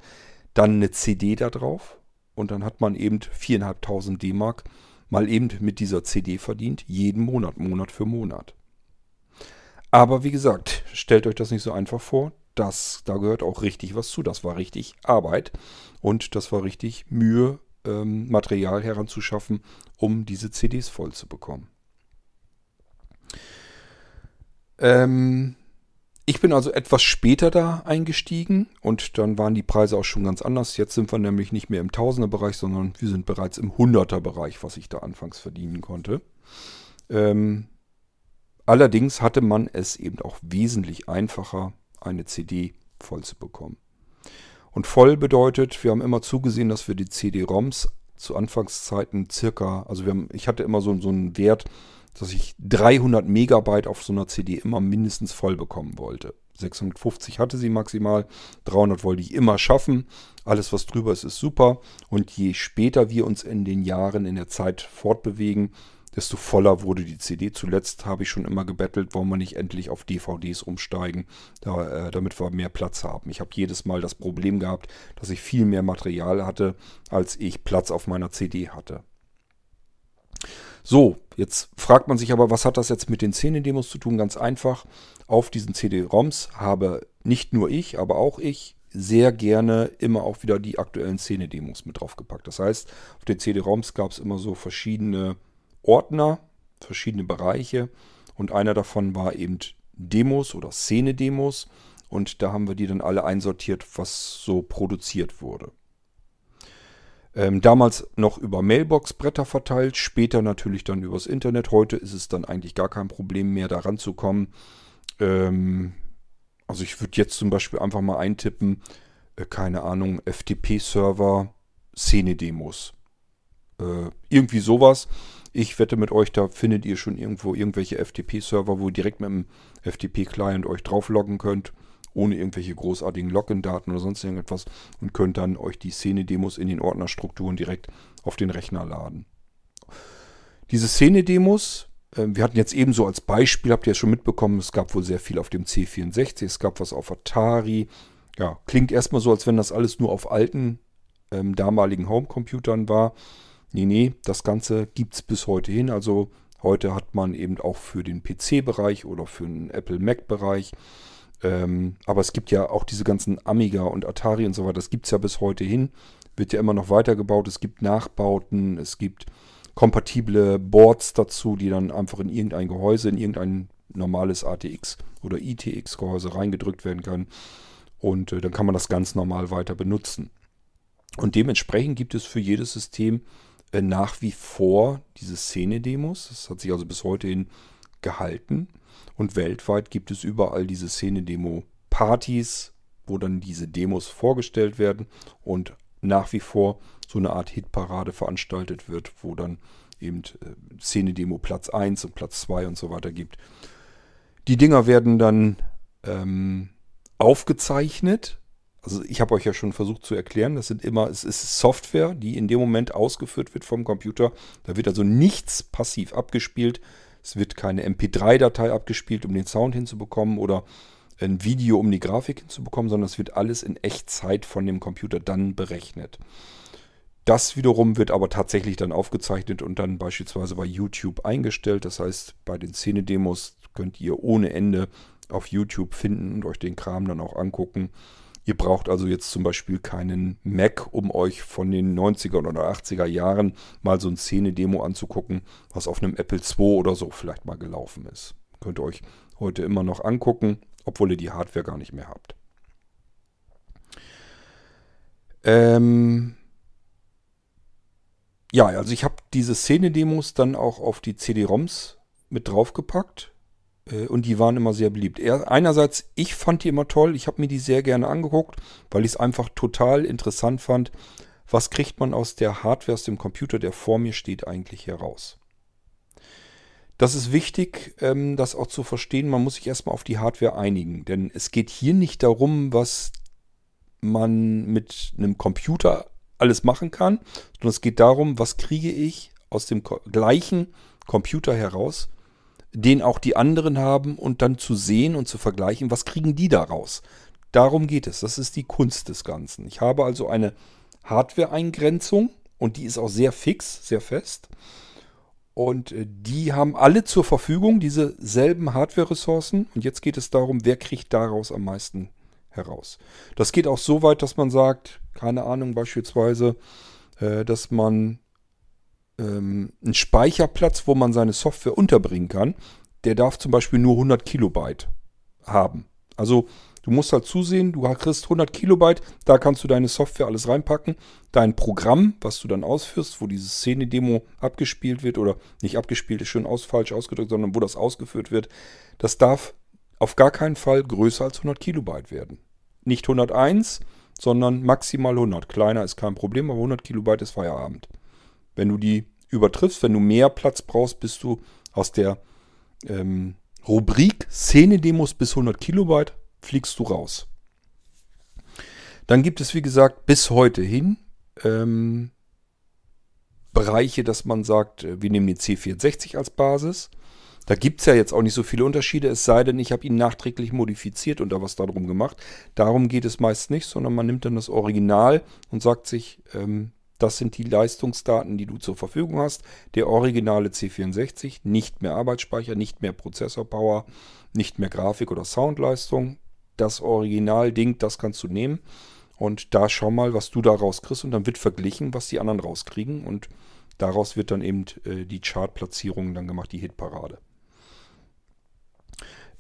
dann eine CD da drauf und dann hat man eben 4.500 D-Mark mal eben mit dieser CD verdient, jeden Monat, Monat für Monat. Aber wie gesagt, stellt euch das nicht so einfach vor. Das, da gehört auch richtig was zu. Das war richtig Arbeit und das war richtig Mühe, ähm, Material heranzuschaffen, um diese CDs voll zu bekommen. Ähm, ich bin also etwas später da eingestiegen und dann waren die Preise auch schon ganz anders. Jetzt sind wir nämlich nicht mehr im Tausenderbereich, sondern wir sind bereits im Hunderterbereich, was ich da anfangs verdienen konnte. Ähm, allerdings hatte man es eben auch wesentlich einfacher, eine CD voll zu bekommen. Und voll bedeutet, wir haben immer zugesehen, dass wir die CD-ROMs zu Anfangszeiten circa, also wir haben, ich hatte immer so, so einen Wert, dass ich 300 Megabyte auf so einer CD immer mindestens voll bekommen wollte. 650 hatte sie maximal, 300 wollte ich immer schaffen. Alles, was drüber ist, ist super. Und je später wir uns in den Jahren, in der Zeit fortbewegen, desto voller wurde die CD. Zuletzt habe ich schon immer gebettelt, warum wir nicht endlich auf DVDs umsteigen, da, äh, damit wir mehr Platz haben. Ich habe jedes Mal das Problem gehabt, dass ich viel mehr Material hatte, als ich Platz auf meiner CD hatte. So, jetzt fragt man sich aber, was hat das jetzt mit den Szene-Demos zu tun? Ganz einfach, auf diesen CD-ROMs habe nicht nur ich, aber auch ich sehr gerne immer auch wieder die aktuellen Szene-Demos mit draufgepackt. Das heißt, auf den CD-ROMs gab es immer so verschiedene Ordner, verschiedene Bereiche und einer davon war eben Demos oder Szene-Demos und da haben wir die dann alle einsortiert, was so produziert wurde. Ähm, damals noch über Mailbox-Bretter verteilt, später natürlich dann übers Internet. Heute ist es dann eigentlich gar kein Problem mehr, da ranzukommen. Ähm, also ich würde jetzt zum Beispiel einfach mal eintippen, äh, keine Ahnung, FTP-Server, Szene-Demos. Äh, irgendwie sowas. Ich wette mit euch, da findet ihr schon irgendwo irgendwelche FTP-Server, wo ihr direkt mit dem FTP-Client euch draufloggen könnt ohne irgendwelche großartigen Login-Daten oder sonst irgendetwas und könnt dann euch die Szene-Demos in den Ordnerstrukturen direkt auf den Rechner laden. Diese Szene-Demos, äh, wir hatten jetzt ebenso als Beispiel, habt ihr ja schon mitbekommen, es gab wohl sehr viel auf dem C64, es gab was auf Atari. Ja, klingt erstmal so, als wenn das alles nur auf alten ähm, damaligen Homecomputern war. Nee, nee, das Ganze gibt es bis heute hin. Also heute hat man eben auch für den PC-Bereich oder für den Apple Mac-Bereich ähm, aber es gibt ja auch diese ganzen Amiga und Atari und so weiter. Das gibt es ja bis heute hin. Wird ja immer noch weitergebaut. Es gibt Nachbauten. Es gibt kompatible Boards dazu, die dann einfach in irgendein Gehäuse, in irgendein normales ATX oder ITX-Gehäuse reingedrückt werden können. Und äh, dann kann man das ganz normal weiter benutzen. Und dementsprechend gibt es für jedes System nach wie vor diese Szene-Demos. Das hat sich also bis heute hin gehalten. Und weltweit gibt es überall diese Szene-Demo-Partys, wo dann diese Demos vorgestellt werden und nach wie vor so eine Art Hitparade veranstaltet wird, wo dann eben äh, Szene-Demo Platz 1 und Platz 2 und so weiter gibt. Die Dinger werden dann ähm, aufgezeichnet. Also ich habe euch ja schon versucht zu erklären, das sind immer, es ist Software, die in dem Moment ausgeführt wird vom Computer. Da wird also nichts passiv abgespielt. Es wird keine MP3-Datei abgespielt, um den Sound hinzubekommen oder ein Video, um die Grafik hinzubekommen, sondern es wird alles in Echtzeit von dem Computer dann berechnet. Das wiederum wird aber tatsächlich dann aufgezeichnet und dann beispielsweise bei YouTube eingestellt. Das heißt, bei den Szene-Demos könnt ihr ohne Ende auf YouTube finden und euch den Kram dann auch angucken. Ihr braucht also jetzt zum Beispiel keinen Mac, um euch von den 90er oder 80er Jahren mal so ein Szene-Demo anzugucken, was auf einem Apple II oder so vielleicht mal gelaufen ist. Könnt ihr euch heute immer noch angucken, obwohl ihr die Hardware gar nicht mehr habt. Ähm ja, also ich habe diese Szene-Demos dann auch auf die CD-ROMs mit draufgepackt. Äh, und die waren immer sehr beliebt. einerseits, ich fand die immer toll. Ich habe mir die sehr gerne angeguckt, weil ich es einfach total interessant fand. Was kriegt man aus der Hardware, aus dem Computer, der vor mir steht, eigentlich heraus? Das ist wichtig, ähm, das auch zu verstehen. Man muss sich erstmal auf die Hardware einigen. Denn es geht hier nicht darum, was man mit einem Computer alles machen kann, sondern es geht darum, was kriege ich aus dem gleichen Computer heraus, den auch die anderen haben und dann zu sehen und zu vergleichen, was kriegen die daraus. Darum geht es. Das ist die Kunst des Ganzen. Ich habe also eine Hardware-Eingrenzung und die ist auch sehr fix, sehr fest. Und äh, die haben alle zur Verfügung diese selben Hardware-Ressourcen. Und jetzt geht es darum, wer kriegt daraus am meisten heraus. Das geht auch so weit, dass man sagt, keine Ahnung, beispielsweise, äh, dass man ähm, einen Speicherplatz, wo man seine Software unterbringen kann, der darf zum Beispiel nur 100 Kilobyte haben. Also du musst halt zusehen, du kriegst 100 Kilobyte, da kannst du deine Software alles reinpacken. Dein Programm, was du dann ausführst, wo diese Szene-Demo abgespielt wird oder nicht abgespielt ist schon aus, falsch ausgedrückt, sondern wo das ausgeführt wird, das darf auf gar keinen Fall größer als 100 Kilobyte werden. Nicht 101, sondern maximal 100. Kleiner ist kein Problem, aber 100 Kilobyte ist Feierabend. Wenn du die übertriffst, wenn du mehr Platz brauchst, bist du aus der ähm, Rubrik Szene-Demos bis 100 Kilobyte, fliegst du raus. Dann gibt es, wie gesagt, bis heute hin ähm, Bereiche, dass man sagt, äh, wir nehmen den C64 als Basis. Da gibt es ja jetzt auch nicht so viele Unterschiede, es sei denn, ich habe ihn nachträglich modifiziert und da was darum gemacht. Darum geht es meist nicht, sondern man nimmt dann das Original und sagt sich, ähm, das sind die Leistungsdaten, die du zur Verfügung hast. Der originale C64, nicht mehr Arbeitsspeicher, nicht mehr Prozessorpower, nicht mehr Grafik- oder Soundleistung. das Original-Ding, das kannst du nehmen. Und da schau mal, was du da rauskriegst. Und dann wird verglichen, was die anderen rauskriegen. Und daraus wird dann eben äh, die Chartplatzierung dann gemacht, die Hitparade.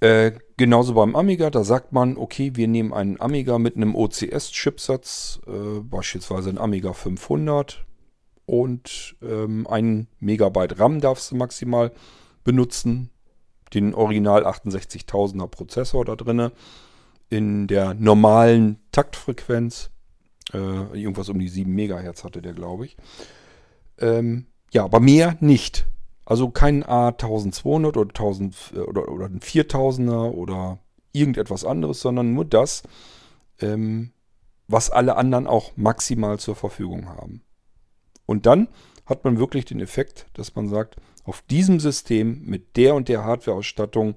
Äh, genauso beim Amiga, da sagt man, okay, wir nehmen einen Amiga mit einem OCS-Chipsatz, äh, beispielsweise ein Amiga 500 und ähm, ein Megabyte RAM darfst du maximal benutzen. Den Original 68000er Prozessor da drinne in der normalen Taktfrequenz. Äh, irgendwas um die 7 Megahertz hatte der, glaube ich. Ähm, ja, aber mehr nicht. Also kein A1200 oder, 1000, äh, oder, oder ein 4000er oder irgendetwas anderes, sondern nur das, ähm, was alle anderen auch maximal zur Verfügung haben. Und dann hat man wirklich den Effekt, dass man sagt, auf diesem System mit der und der Hardware-Ausstattung,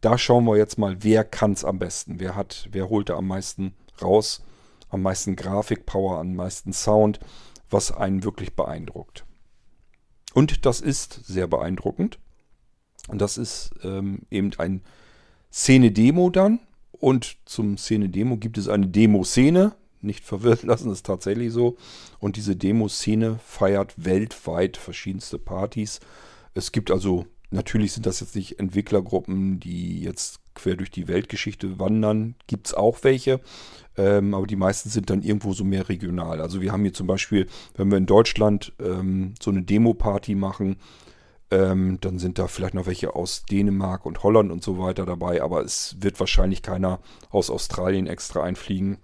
da schauen wir jetzt mal, wer kann es am besten, wer hat, wer holt da am meisten raus, am meisten Grafikpower, am meisten Sound, was einen wirklich beeindruckt. Und das ist sehr beeindruckend. Und das ist ähm, eben ein Szene-Demo dann. Und zum Szene-Demo gibt es eine Demo-Szene. Nicht verwirrt lassen, ist tatsächlich so. Und diese Demo-Szene feiert weltweit verschiedenste Partys. Es gibt also, natürlich sind das jetzt nicht Entwicklergruppen, die jetzt quer durch die Weltgeschichte wandern. Gibt es auch welche. Ähm, aber die meisten sind dann irgendwo so mehr regional. Also wir haben hier zum Beispiel, wenn wir in Deutschland ähm, so eine Demo-Party machen, ähm, dann sind da vielleicht noch welche aus Dänemark und Holland und so weiter dabei. Aber es wird wahrscheinlich keiner aus Australien extra einfliegen,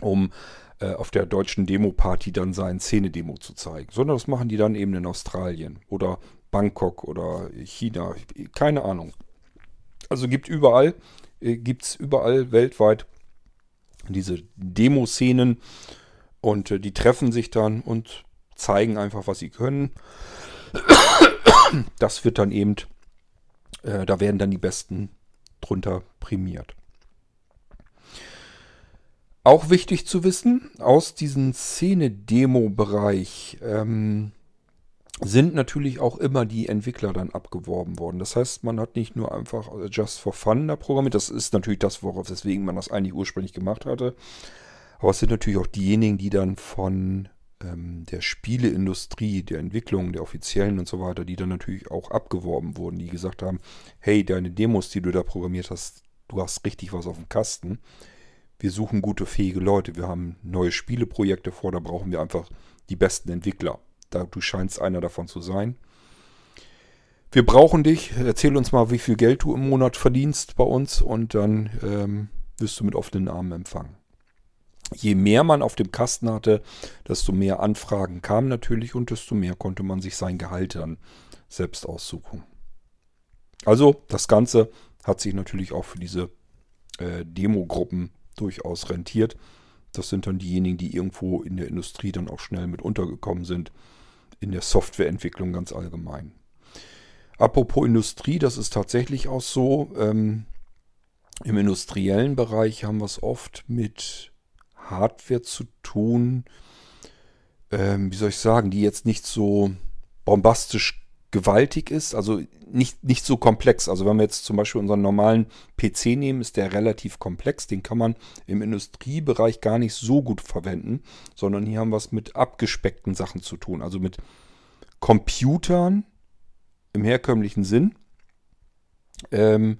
um äh, auf der deutschen Demo-Party dann sein Szene-Demo zu zeigen. Sondern das machen die dann eben in Australien oder Bangkok oder China. Keine Ahnung. Also gibt überall, äh, gibt es überall weltweit diese Demo-Szenen und äh, die treffen sich dann und zeigen einfach, was sie können. Das wird dann eben, äh, da werden dann die Besten drunter prämiert. Auch wichtig zu wissen, aus diesem Szene-Demo-Bereich ähm, sind natürlich auch immer die Entwickler dann abgeworben worden. Das heißt, man hat nicht nur einfach Just for Fun da programmiert. Das ist natürlich das, worauf deswegen man das eigentlich ursprünglich gemacht hatte. Aber es sind natürlich auch diejenigen, die dann von ähm, der Spieleindustrie, der Entwicklung, der offiziellen und so weiter, die dann natürlich auch abgeworben wurden, die gesagt haben, hey, deine Demos, die du da programmiert hast, du hast richtig was auf dem Kasten. Wir suchen gute, fähige Leute. Wir haben neue Spieleprojekte vor, da brauchen wir einfach die besten Entwickler. Du scheinst einer davon zu sein. Wir brauchen dich. Erzähl uns mal, wie viel Geld du im Monat verdienst bei uns und dann ähm, wirst du mit offenen Armen empfangen. Je mehr man auf dem Kasten hatte, desto mehr Anfragen kamen natürlich und desto mehr konnte man sich sein Gehalt dann selbst aussuchen. Also das Ganze hat sich natürlich auch für diese äh, Demogruppen durchaus rentiert. Das sind dann diejenigen, die irgendwo in der Industrie dann auch schnell mit untergekommen sind in der Softwareentwicklung ganz allgemein. Apropos Industrie, das ist tatsächlich auch so. Ähm, Im industriellen Bereich haben wir es oft mit Hardware zu tun, ähm, wie soll ich sagen, die jetzt nicht so bombastisch gewaltig ist, also nicht, nicht so komplex. Also wenn wir jetzt zum Beispiel unseren normalen PC nehmen, ist der relativ komplex. Den kann man im Industriebereich gar nicht so gut verwenden, sondern hier haben wir es mit abgespeckten Sachen zu tun. Also mit Computern im herkömmlichen Sinn, ähm,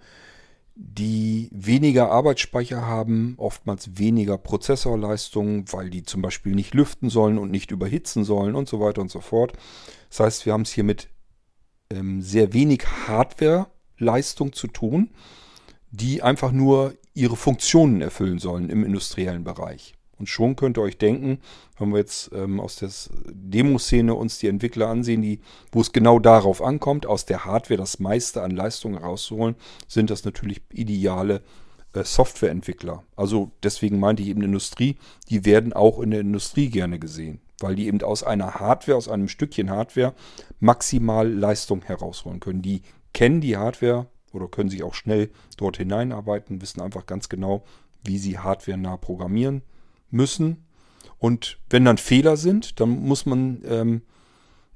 die weniger Arbeitsspeicher haben, oftmals weniger Prozessorleistung, weil die zum Beispiel nicht lüften sollen und nicht überhitzen sollen und so weiter und so fort. Das heißt, wir haben es hier mit ähm, sehr wenig Hardware-Leistung zu tun, die einfach nur ihre Funktionen erfüllen sollen im industriellen Bereich. Und schon könnt ihr euch denken, wenn wir jetzt ähm, aus der Demoszene uns die Entwickler ansehen, die, wo es genau darauf ankommt, aus der Hardware das meiste an Leistung rauszuholen, sind das natürlich ideale äh, Softwareentwickler. Also deswegen meinte ich eben Industrie, die werden auch in der Industrie gerne gesehen weil die eben aus einer Hardware, aus einem Stückchen Hardware maximal Leistung herausholen können. Die kennen die Hardware oder können sich auch schnell dort hineinarbeiten, wissen einfach ganz genau, wie sie Hardware nah programmieren müssen. Und wenn dann Fehler sind, dann muss man ähm,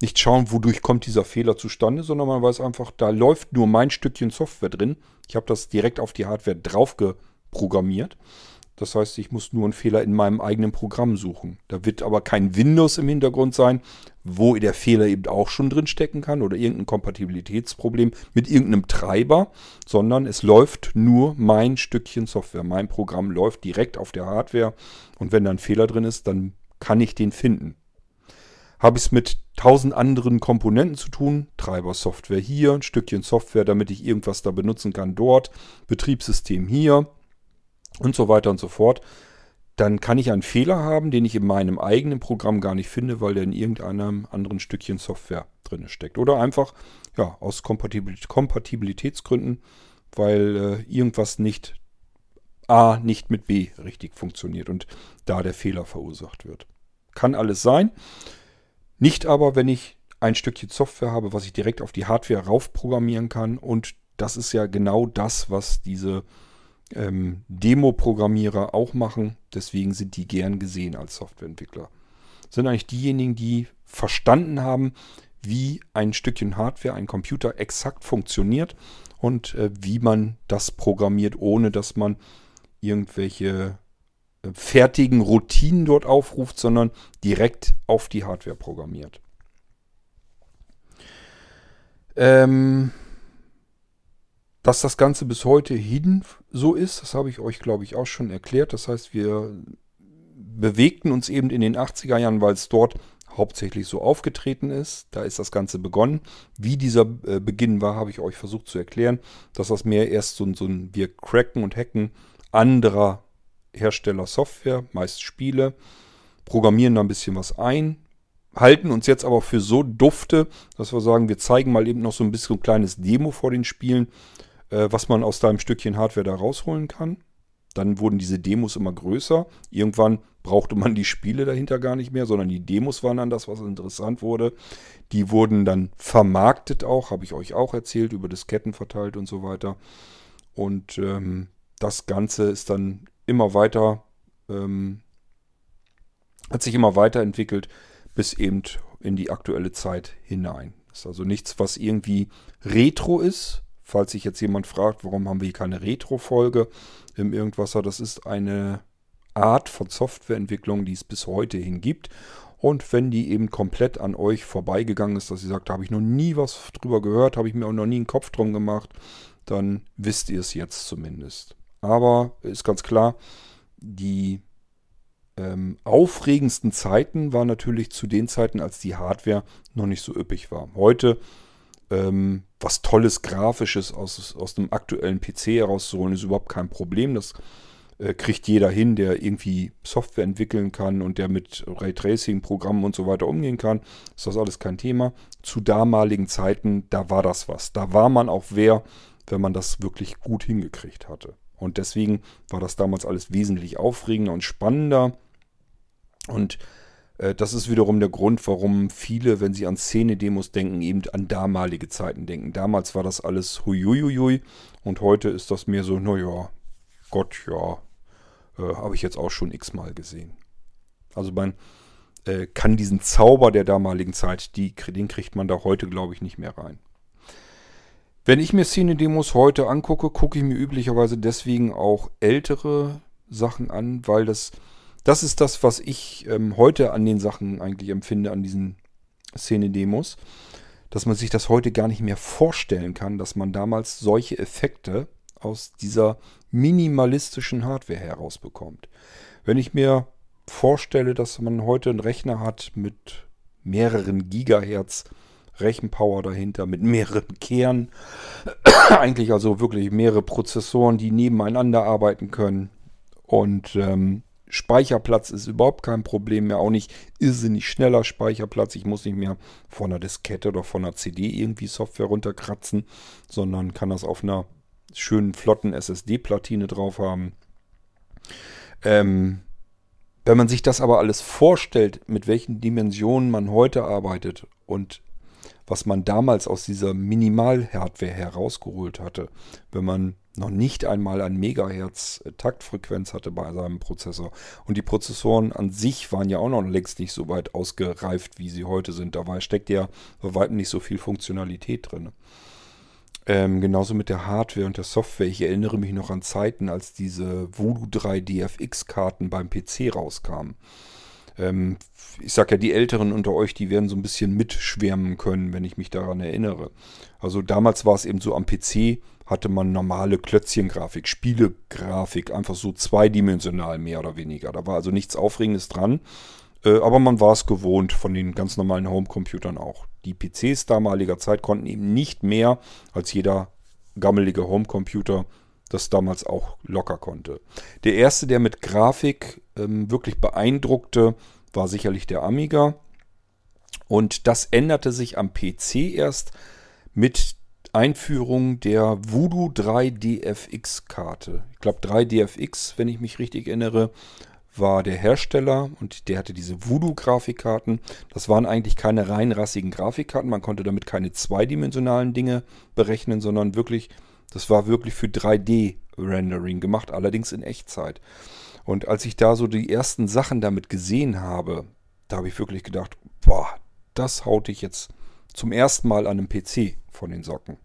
nicht schauen, wodurch kommt dieser Fehler zustande, sondern man weiß einfach, da läuft nur mein Stückchen Software drin. Ich habe das direkt auf die Hardware drauf programmiert. Das heißt, ich muss nur einen Fehler in meinem eigenen Programm suchen. Da wird aber kein Windows im Hintergrund sein, wo der Fehler eben auch schon drin stecken kann oder irgendein Kompatibilitätsproblem mit irgendeinem Treiber, sondern es läuft nur mein Stückchen Software. Mein Programm läuft direkt auf der Hardware und wenn da ein Fehler drin ist, dann kann ich den finden. Habe ich es mit tausend anderen Komponenten zu tun, Treiber-Software hier, ein Stückchen Software, damit ich irgendwas da benutzen kann dort, Betriebssystem hier, und so weiter und so fort, dann kann ich einen Fehler haben, den ich in meinem eigenen Programm gar nicht finde, weil der in irgendeinem anderen Stückchen Software drin steckt. Oder einfach ja, aus Kompatibilitätsgründen, weil äh, irgendwas nicht A nicht mit B richtig funktioniert und da der Fehler verursacht wird. Kann alles sein. Nicht aber, wenn ich ein Stückchen Software habe, was ich direkt auf die Hardware raufprogrammieren kann. Und das ist ja genau das, was diese ähm, Demo-Programmierer auch machen. Deswegen sind die gern gesehen als Softwareentwickler. Sind eigentlich diejenigen, die verstanden haben, wie ein Stückchen Hardware, ein Computer exakt funktioniert und äh, wie man das programmiert, ohne dass man irgendwelche äh, fertigen Routinen dort aufruft, sondern direkt auf die Hardware programmiert. Ähm, dass das Ganze bis heute hin so ist, das habe ich euch, glaube ich, auch schon erklärt. Das heißt, wir bewegten uns eben in den 80er Jahren, weil es dort hauptsächlich so aufgetreten ist. Da ist das Ganze begonnen. Wie dieser äh, Beginn war, habe ich euch versucht zu erklären, dass das mehr erst so, so ein wir cracken und hacken anderer Hersteller Software, meist Spiele, programmieren da ein bisschen was ein, halten uns jetzt aber für so dufte, dass wir sagen, wir zeigen mal eben noch so ein bisschen ein kleines Demo vor den Spielen äh, was man aus deinem Stückchen Hardware da rausholen kann. Dann wurden diese Demos immer größer. Irgendwann brauchte man die Spiele dahinter gar nicht mehr, sondern die Demos waren dann das, was interessant wurde. Die wurden dann vermarktet auch, habe ich euch auch erzählt, über Disketten verteilt und so weiter. Und ähm, das Ganze ist dann immer weiter, ähm, hat sich immer weiterentwickelt, bis eben in die aktuelle Zeit hinein. Ist also nichts, was irgendwie retro ist, Falls sich jetzt jemand fragt, warum haben wir hier keine Retro-Folge im Irgendwasser, das ist eine Art von Softwareentwicklung, die es bis heute hin gibt. Und wenn die eben komplett an euch vorbeigegangen ist, dass ihr sagt, da habe ich noch nie was drüber gehört, habe ich mir auch noch nie einen Kopf drum gemacht, dann wisst ihr es jetzt zumindest. Aber ist ganz klar, die ähm, aufregendsten Zeiten waren natürlich zu den Zeiten, als die Hardware noch nicht so üppig war. Heute ähm, was Tolles Grafisches aus, aus dem aktuellen PC herauszuholen, ist überhaupt kein Problem. Das äh, kriegt jeder hin, der irgendwie Software entwickeln kann und der mit Raytracing-Programmen und so weiter umgehen kann. Ist das alles kein Thema. Zu damaligen Zeiten, da war das was. Da war man auch wer, wenn man das wirklich gut hingekriegt hatte. Und deswegen war das damals alles wesentlich aufregender und spannender. Und das ist wiederum der Grund, warum viele, wenn sie an Szene-Demos denken, eben an damalige Zeiten denken. Damals war das alles huiuiui und heute ist das mehr so, naja, Gott, ja, äh, habe ich jetzt auch schon x-mal gesehen. Also man äh, kann diesen Zauber der damaligen Zeit, die, den kriegt man da heute, glaube ich, nicht mehr rein. Wenn ich mir Szene-Demos heute angucke, gucke ich mir üblicherweise deswegen auch ältere Sachen an, weil das das ist das, was ich ähm, heute an den Sachen eigentlich empfinde, an diesen Szene-Demos. Dass man sich das heute gar nicht mehr vorstellen kann, dass man damals solche Effekte aus dieser minimalistischen Hardware herausbekommt. Wenn ich mir vorstelle, dass man heute einen Rechner hat mit mehreren Gigahertz Rechenpower dahinter, mit mehreren Kernen, eigentlich also wirklich mehrere Prozessoren, die nebeneinander arbeiten können und ähm, Speicherplatz ist überhaupt kein Problem mehr, auch nicht irrsinnig schneller Speicherplatz. Ich muss nicht mehr von einer Diskette oder von einer CD irgendwie Software runterkratzen, sondern kann das auf einer schönen, flotten SSD-Platine drauf haben. Ähm, wenn man sich das aber alles vorstellt, mit welchen Dimensionen man heute arbeitet und was man damals aus dieser Minimal-Hardware herausgeholt hatte, wenn man noch nicht einmal ein Megahertz äh, Taktfrequenz hatte bei seinem Prozessor. Und die Prozessoren an sich waren ja auch noch längst nicht so weit ausgereift, wie sie heute sind. Da steckt ja bei weitem nicht so viel Funktionalität drin. Ähm, genauso mit der Hardware und der Software. Ich erinnere mich noch an Zeiten, als diese Voodoo 3 DFX-Karten beim PC rauskamen. Ähm, ich sag ja, die Älteren unter euch, die werden so ein bisschen mitschwärmen können, wenn ich mich daran erinnere. Also damals war es eben so am PC, hatte man normale Klötzchengrafik, Spielegrafik, einfach so zweidimensional mehr oder weniger. Da war also nichts Aufregendes dran. Äh, aber man war es gewohnt von den ganz normalen Homecomputern auch. Die PCs damaliger Zeit konnten eben nicht mehr als jeder gammelige Homecomputer das damals auch locker konnte. Der erste, der mit Grafik ähm, wirklich beeindruckte, war sicherlich der Amiga. Und das änderte sich am PC erst mit Einführung der Voodoo 3DFX-Karte. Ich glaube 3DFX, wenn ich mich richtig erinnere, war der Hersteller und der hatte diese Voodoo-Grafikkarten. Das waren eigentlich keine reinrassigen Grafikkarten. Man konnte damit keine zweidimensionalen Dinge berechnen, sondern wirklich, das war wirklich für 3D-Rendering gemacht, allerdings in Echtzeit. Und als ich da so die ersten Sachen damit gesehen habe, da habe ich wirklich gedacht, boah, das haut ich jetzt zum ersten Mal an einem PC von den Socken.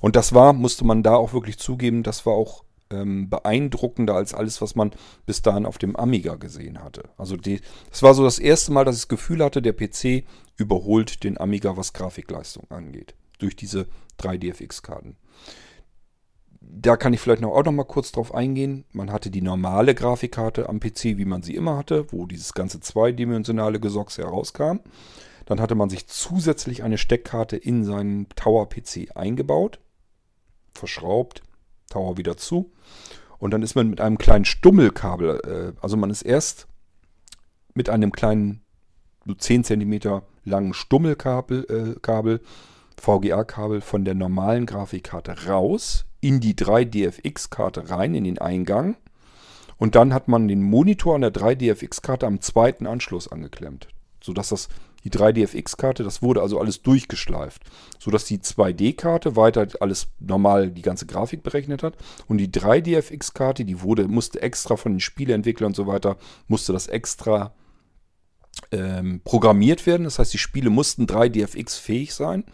Und das war, musste man da auch wirklich zugeben, das war auch ähm, beeindruckender als alles, was man bis dahin auf dem Amiga gesehen hatte. Also die, das war so das erste Mal, dass ich das Gefühl hatte, der PC überholt den Amiga, was Grafikleistung angeht. Durch diese 3DFX-Karten. Da kann ich vielleicht noch auch noch mal kurz drauf eingehen. Man hatte die normale Grafikkarte am PC, wie man sie immer hatte, wo dieses ganze zweidimensionale Gesocks herauskam. Dann hatte man sich zusätzlich eine Steckkarte in seinen Tower-PC eingebaut, verschraubt, Tower wieder zu. Und dann ist man mit einem kleinen Stummelkabel, äh, also man ist erst mit einem kleinen, so 10 cm langen Stummelkabel, äh, Kabel, VGA-Kabel von der normalen Grafikkarte raus, in die 3DFX-Karte rein, in den Eingang. Und dann hat man den Monitor an der 3DFX-Karte am zweiten Anschluss angeklemmt, sodass das die 3DFX-Karte, das wurde also alles durchgeschleift, sodass die 2D-Karte weiter alles normal die ganze Grafik berechnet hat und die 3DFX-Karte, die wurde, musste extra von den Spieleentwicklern und so weiter, musste das extra ähm, programmiert werden. Das heißt, die Spiele mussten 3DFX-fähig sein.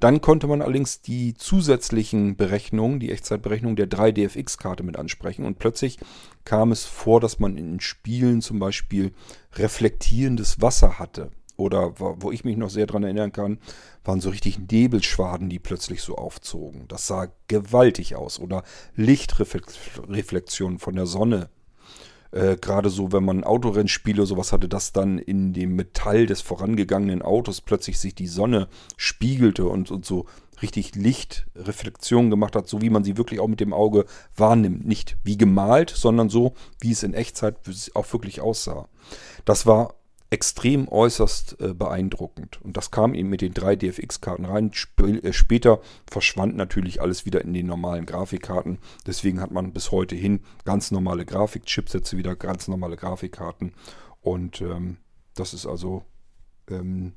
Dann konnte man allerdings die zusätzlichen Berechnungen, die Echtzeitberechnung der 3DFX-Karte mit ansprechen. Und plötzlich kam es vor, dass man in Spielen zum Beispiel reflektierendes Wasser hatte oder wo ich mich noch sehr dran erinnern kann, waren so richtig Nebelschwaden, die plötzlich so aufzogen. Das sah gewaltig aus. Oder Lichtreflexionen von der Sonne. Äh, Gerade so, wenn man Autorennspiele sowas hatte, dass dann in dem Metall des vorangegangenen Autos plötzlich sich die Sonne spiegelte und, und so richtig Lichtreflexionen gemacht hat, so wie man sie wirklich auch mit dem Auge wahrnimmt. Nicht wie gemalt, sondern so, wie es in Echtzeit auch wirklich aussah. Das war extrem äußerst äh, beeindruckend. Und das kam eben mit den drei DFX-Karten rein. Sp äh, später verschwand natürlich alles wieder in den normalen Grafikkarten. Deswegen hat man bis heute hin ganz normale Grafikchipsätze, wieder ganz normale Grafikkarten. Und ähm, das ist also ähm,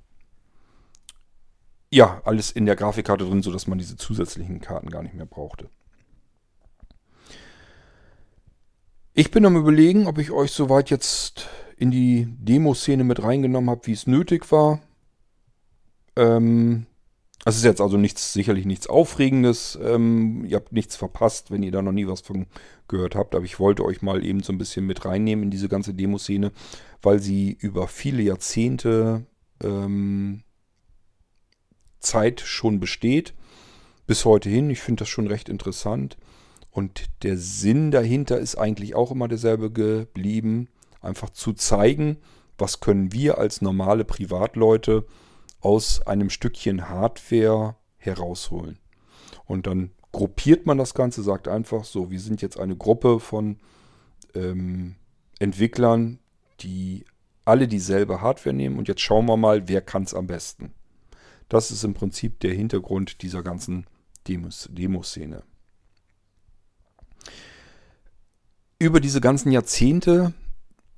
ja alles in der Grafikkarte drin, sodass man diese zusätzlichen Karten gar nicht mehr brauchte. Ich bin am überlegen, ob ich euch soweit jetzt in die Demoszene mit reingenommen habe, wie es nötig war. Ähm, es ist jetzt also nichts, sicherlich nichts Aufregendes. Ähm, ihr habt nichts verpasst, wenn ihr da noch nie was von gehört habt. Aber ich wollte euch mal eben so ein bisschen mit reinnehmen in diese ganze Demoszene, weil sie über viele Jahrzehnte ähm, Zeit schon besteht. Bis heute hin. Ich finde das schon recht interessant. Und der Sinn dahinter ist eigentlich auch immer derselbe geblieben. Einfach zu zeigen, was können wir als normale Privatleute aus einem Stückchen Hardware herausholen. Und dann gruppiert man das Ganze, sagt einfach so, wir sind jetzt eine Gruppe von ähm, Entwicklern, die alle dieselbe Hardware nehmen und jetzt schauen wir mal, wer kann es am besten. Das ist im Prinzip der Hintergrund dieser ganzen Demoszene. Über diese ganzen Jahrzehnte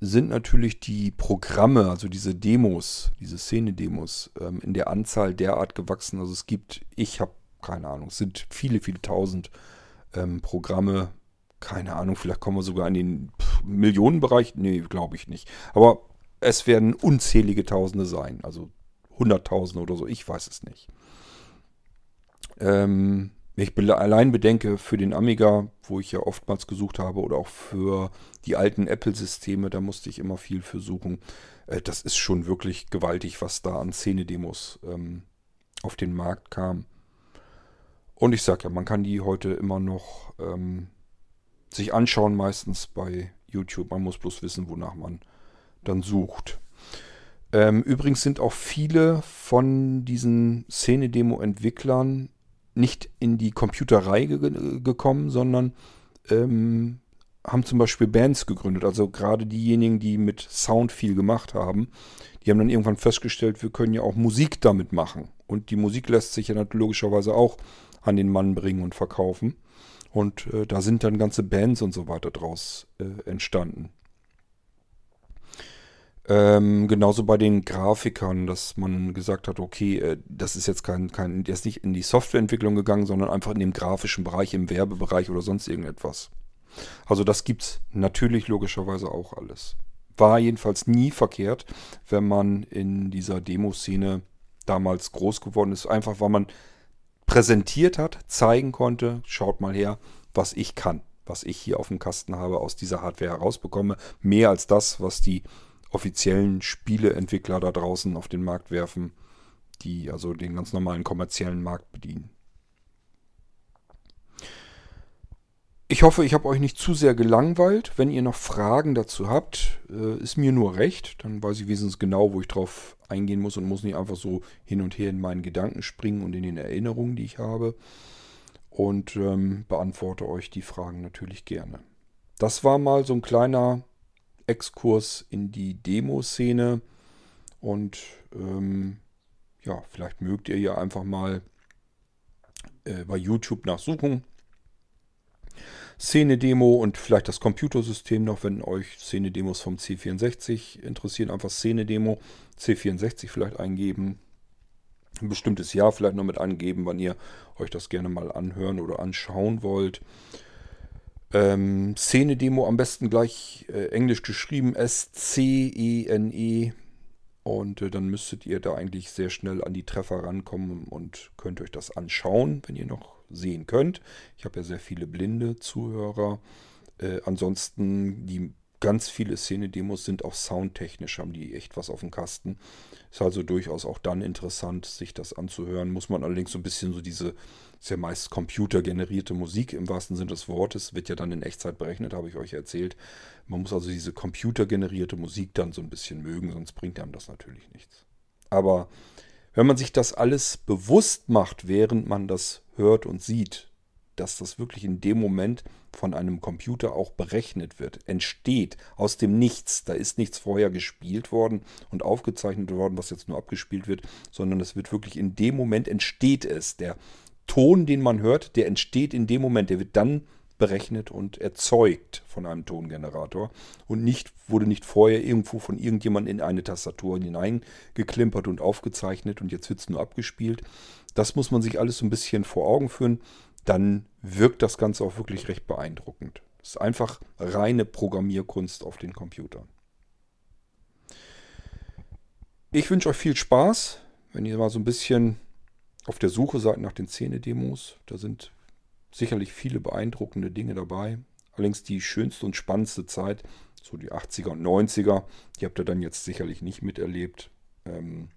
sind natürlich die Programme, also diese Demos, diese Szene-Demos, ähm, in der Anzahl derart gewachsen. Also es gibt, ich habe keine Ahnung, es sind viele, viele tausend ähm, Programme. Keine Ahnung, vielleicht kommen wir sogar in den Millionenbereich. Nee, glaube ich nicht. Aber es werden unzählige Tausende sein. Also Hunderttausende oder so, ich weiß es nicht. Ähm, wenn ich allein bedenke für den Amiga, wo ich ja oftmals gesucht habe, oder auch für die alten Apple-Systeme, da musste ich immer viel für suchen. Äh, das ist schon wirklich gewaltig, was da an Szene-Demos ähm, auf den Markt kam. Und ich sage ja, man kann die heute immer noch ähm, sich anschauen, meistens bei YouTube. Man muss bloß wissen, wonach man dann sucht. Ähm, übrigens sind auch viele von diesen Szene-Demo-Entwicklern nicht in die Computerei ge gekommen, sondern ähm, haben zum Beispiel Bands gegründet. Also gerade diejenigen, die mit Sound viel gemacht haben, die haben dann irgendwann festgestellt, wir können ja auch Musik damit machen. Und die Musik lässt sich ja logischerweise auch an den Mann bringen und verkaufen. Und äh, da sind dann ganze Bands und so weiter draus äh, entstanden. Ähm, genauso bei den Grafikern, dass man gesagt hat, okay, äh, das ist jetzt kein, kein, der ist nicht in die Softwareentwicklung gegangen, sondern einfach in dem grafischen Bereich, im Werbebereich oder sonst irgendetwas. Also das gibt's natürlich logischerweise auch alles. War jedenfalls nie verkehrt, wenn man in dieser Demoszene damals groß geworden ist, einfach weil man präsentiert hat, zeigen konnte, schaut mal her, was ich kann, was ich hier auf dem Kasten habe, aus dieser Hardware herausbekomme. Mehr als das, was die offiziellen Spieleentwickler da draußen auf den Markt werfen, die also den ganz normalen kommerziellen Markt bedienen. Ich hoffe, ich habe euch nicht zu sehr gelangweilt. Wenn ihr noch Fragen dazu habt, äh, ist mir nur recht. Dann weiß ich wesentlich genau, wo ich drauf eingehen muss und muss nicht einfach so hin und her in meinen Gedanken springen und in den Erinnerungen, die ich habe. Und ähm, beantworte euch die Fragen natürlich gerne. Das war mal so ein kleiner Exkurs in die Demo-Szene. Und ähm, ja, vielleicht mögt ihr ja einfach mal äh, bei YouTube nachsuchen. Szene-Demo und vielleicht das Computersystem noch, wenn euch Szene-Demos vom C64 interessieren. Einfach Szene-Demo, C64 vielleicht eingeben. Ein bestimmtes Jahr vielleicht noch mit angeben, wann ihr euch das gerne mal anhören oder anschauen wollt. Ähm, Szene-Demo am besten gleich äh, englisch geschrieben, S-C-E-N-E. -E. Und äh, dann müsstet ihr da eigentlich sehr schnell an die Treffer rankommen und könnt euch das anschauen, wenn ihr noch sehen könnt. Ich habe ja sehr viele blinde Zuhörer. Äh, ansonsten, die ganz viele Szene-Demos sind auch soundtechnisch, haben die echt was auf dem Kasten. Ist also durchaus auch dann interessant, sich das anzuhören. Muss man allerdings so ein bisschen so diese, ist ja meist computergenerierte Musik im wahrsten Sinne des Wortes, wird ja dann in Echtzeit berechnet, habe ich euch erzählt. Man muss also diese computergenerierte Musik dann so ein bisschen mögen, sonst bringt einem das natürlich nichts. Aber wenn man sich das alles bewusst macht, während man das hört und sieht, dass das wirklich in dem Moment von einem Computer auch berechnet wird, entsteht aus dem Nichts. Da ist nichts vorher gespielt worden und aufgezeichnet worden, was jetzt nur abgespielt wird, sondern es wird wirklich in dem Moment entsteht es. Der Ton, den man hört, der entsteht in dem Moment, der wird dann berechnet und erzeugt von einem Tongenerator und nicht, wurde nicht vorher irgendwo von irgendjemandem in eine Tastatur hineingeklimpert und aufgezeichnet und jetzt wird es nur abgespielt. Das muss man sich alles so ein bisschen vor Augen führen. Dann wirkt das Ganze auch wirklich recht beeindruckend. Es ist einfach reine Programmierkunst auf den Computern. Ich wünsche euch viel Spaß, wenn ihr mal so ein bisschen auf der Suche seid nach den Szene-Demos. Da sind sicherlich viele beeindruckende Dinge dabei. Allerdings die schönste und spannendste Zeit, so die 80er und 90er, die habt ihr dann jetzt sicherlich nicht miterlebt. Ähm,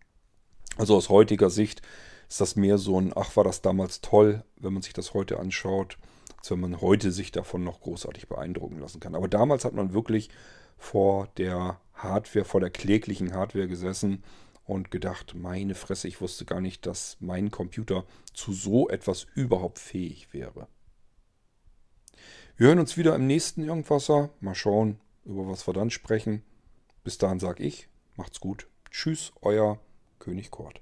also aus heutiger Sicht ist das mehr so ein, ach war das damals toll, wenn man sich das heute anschaut, als wenn man heute sich davon noch großartig beeindrucken lassen kann. Aber damals hat man wirklich vor der Hardware, vor der kläglichen Hardware gesessen und gedacht, meine Fresse, ich wusste gar nicht, dass mein Computer zu so etwas überhaupt fähig wäre. Wir hören uns wieder im nächsten Irgendwasser. Mal schauen, über was wir dann sprechen. Bis dahin sage ich, macht's gut. Tschüss, euer König Kort.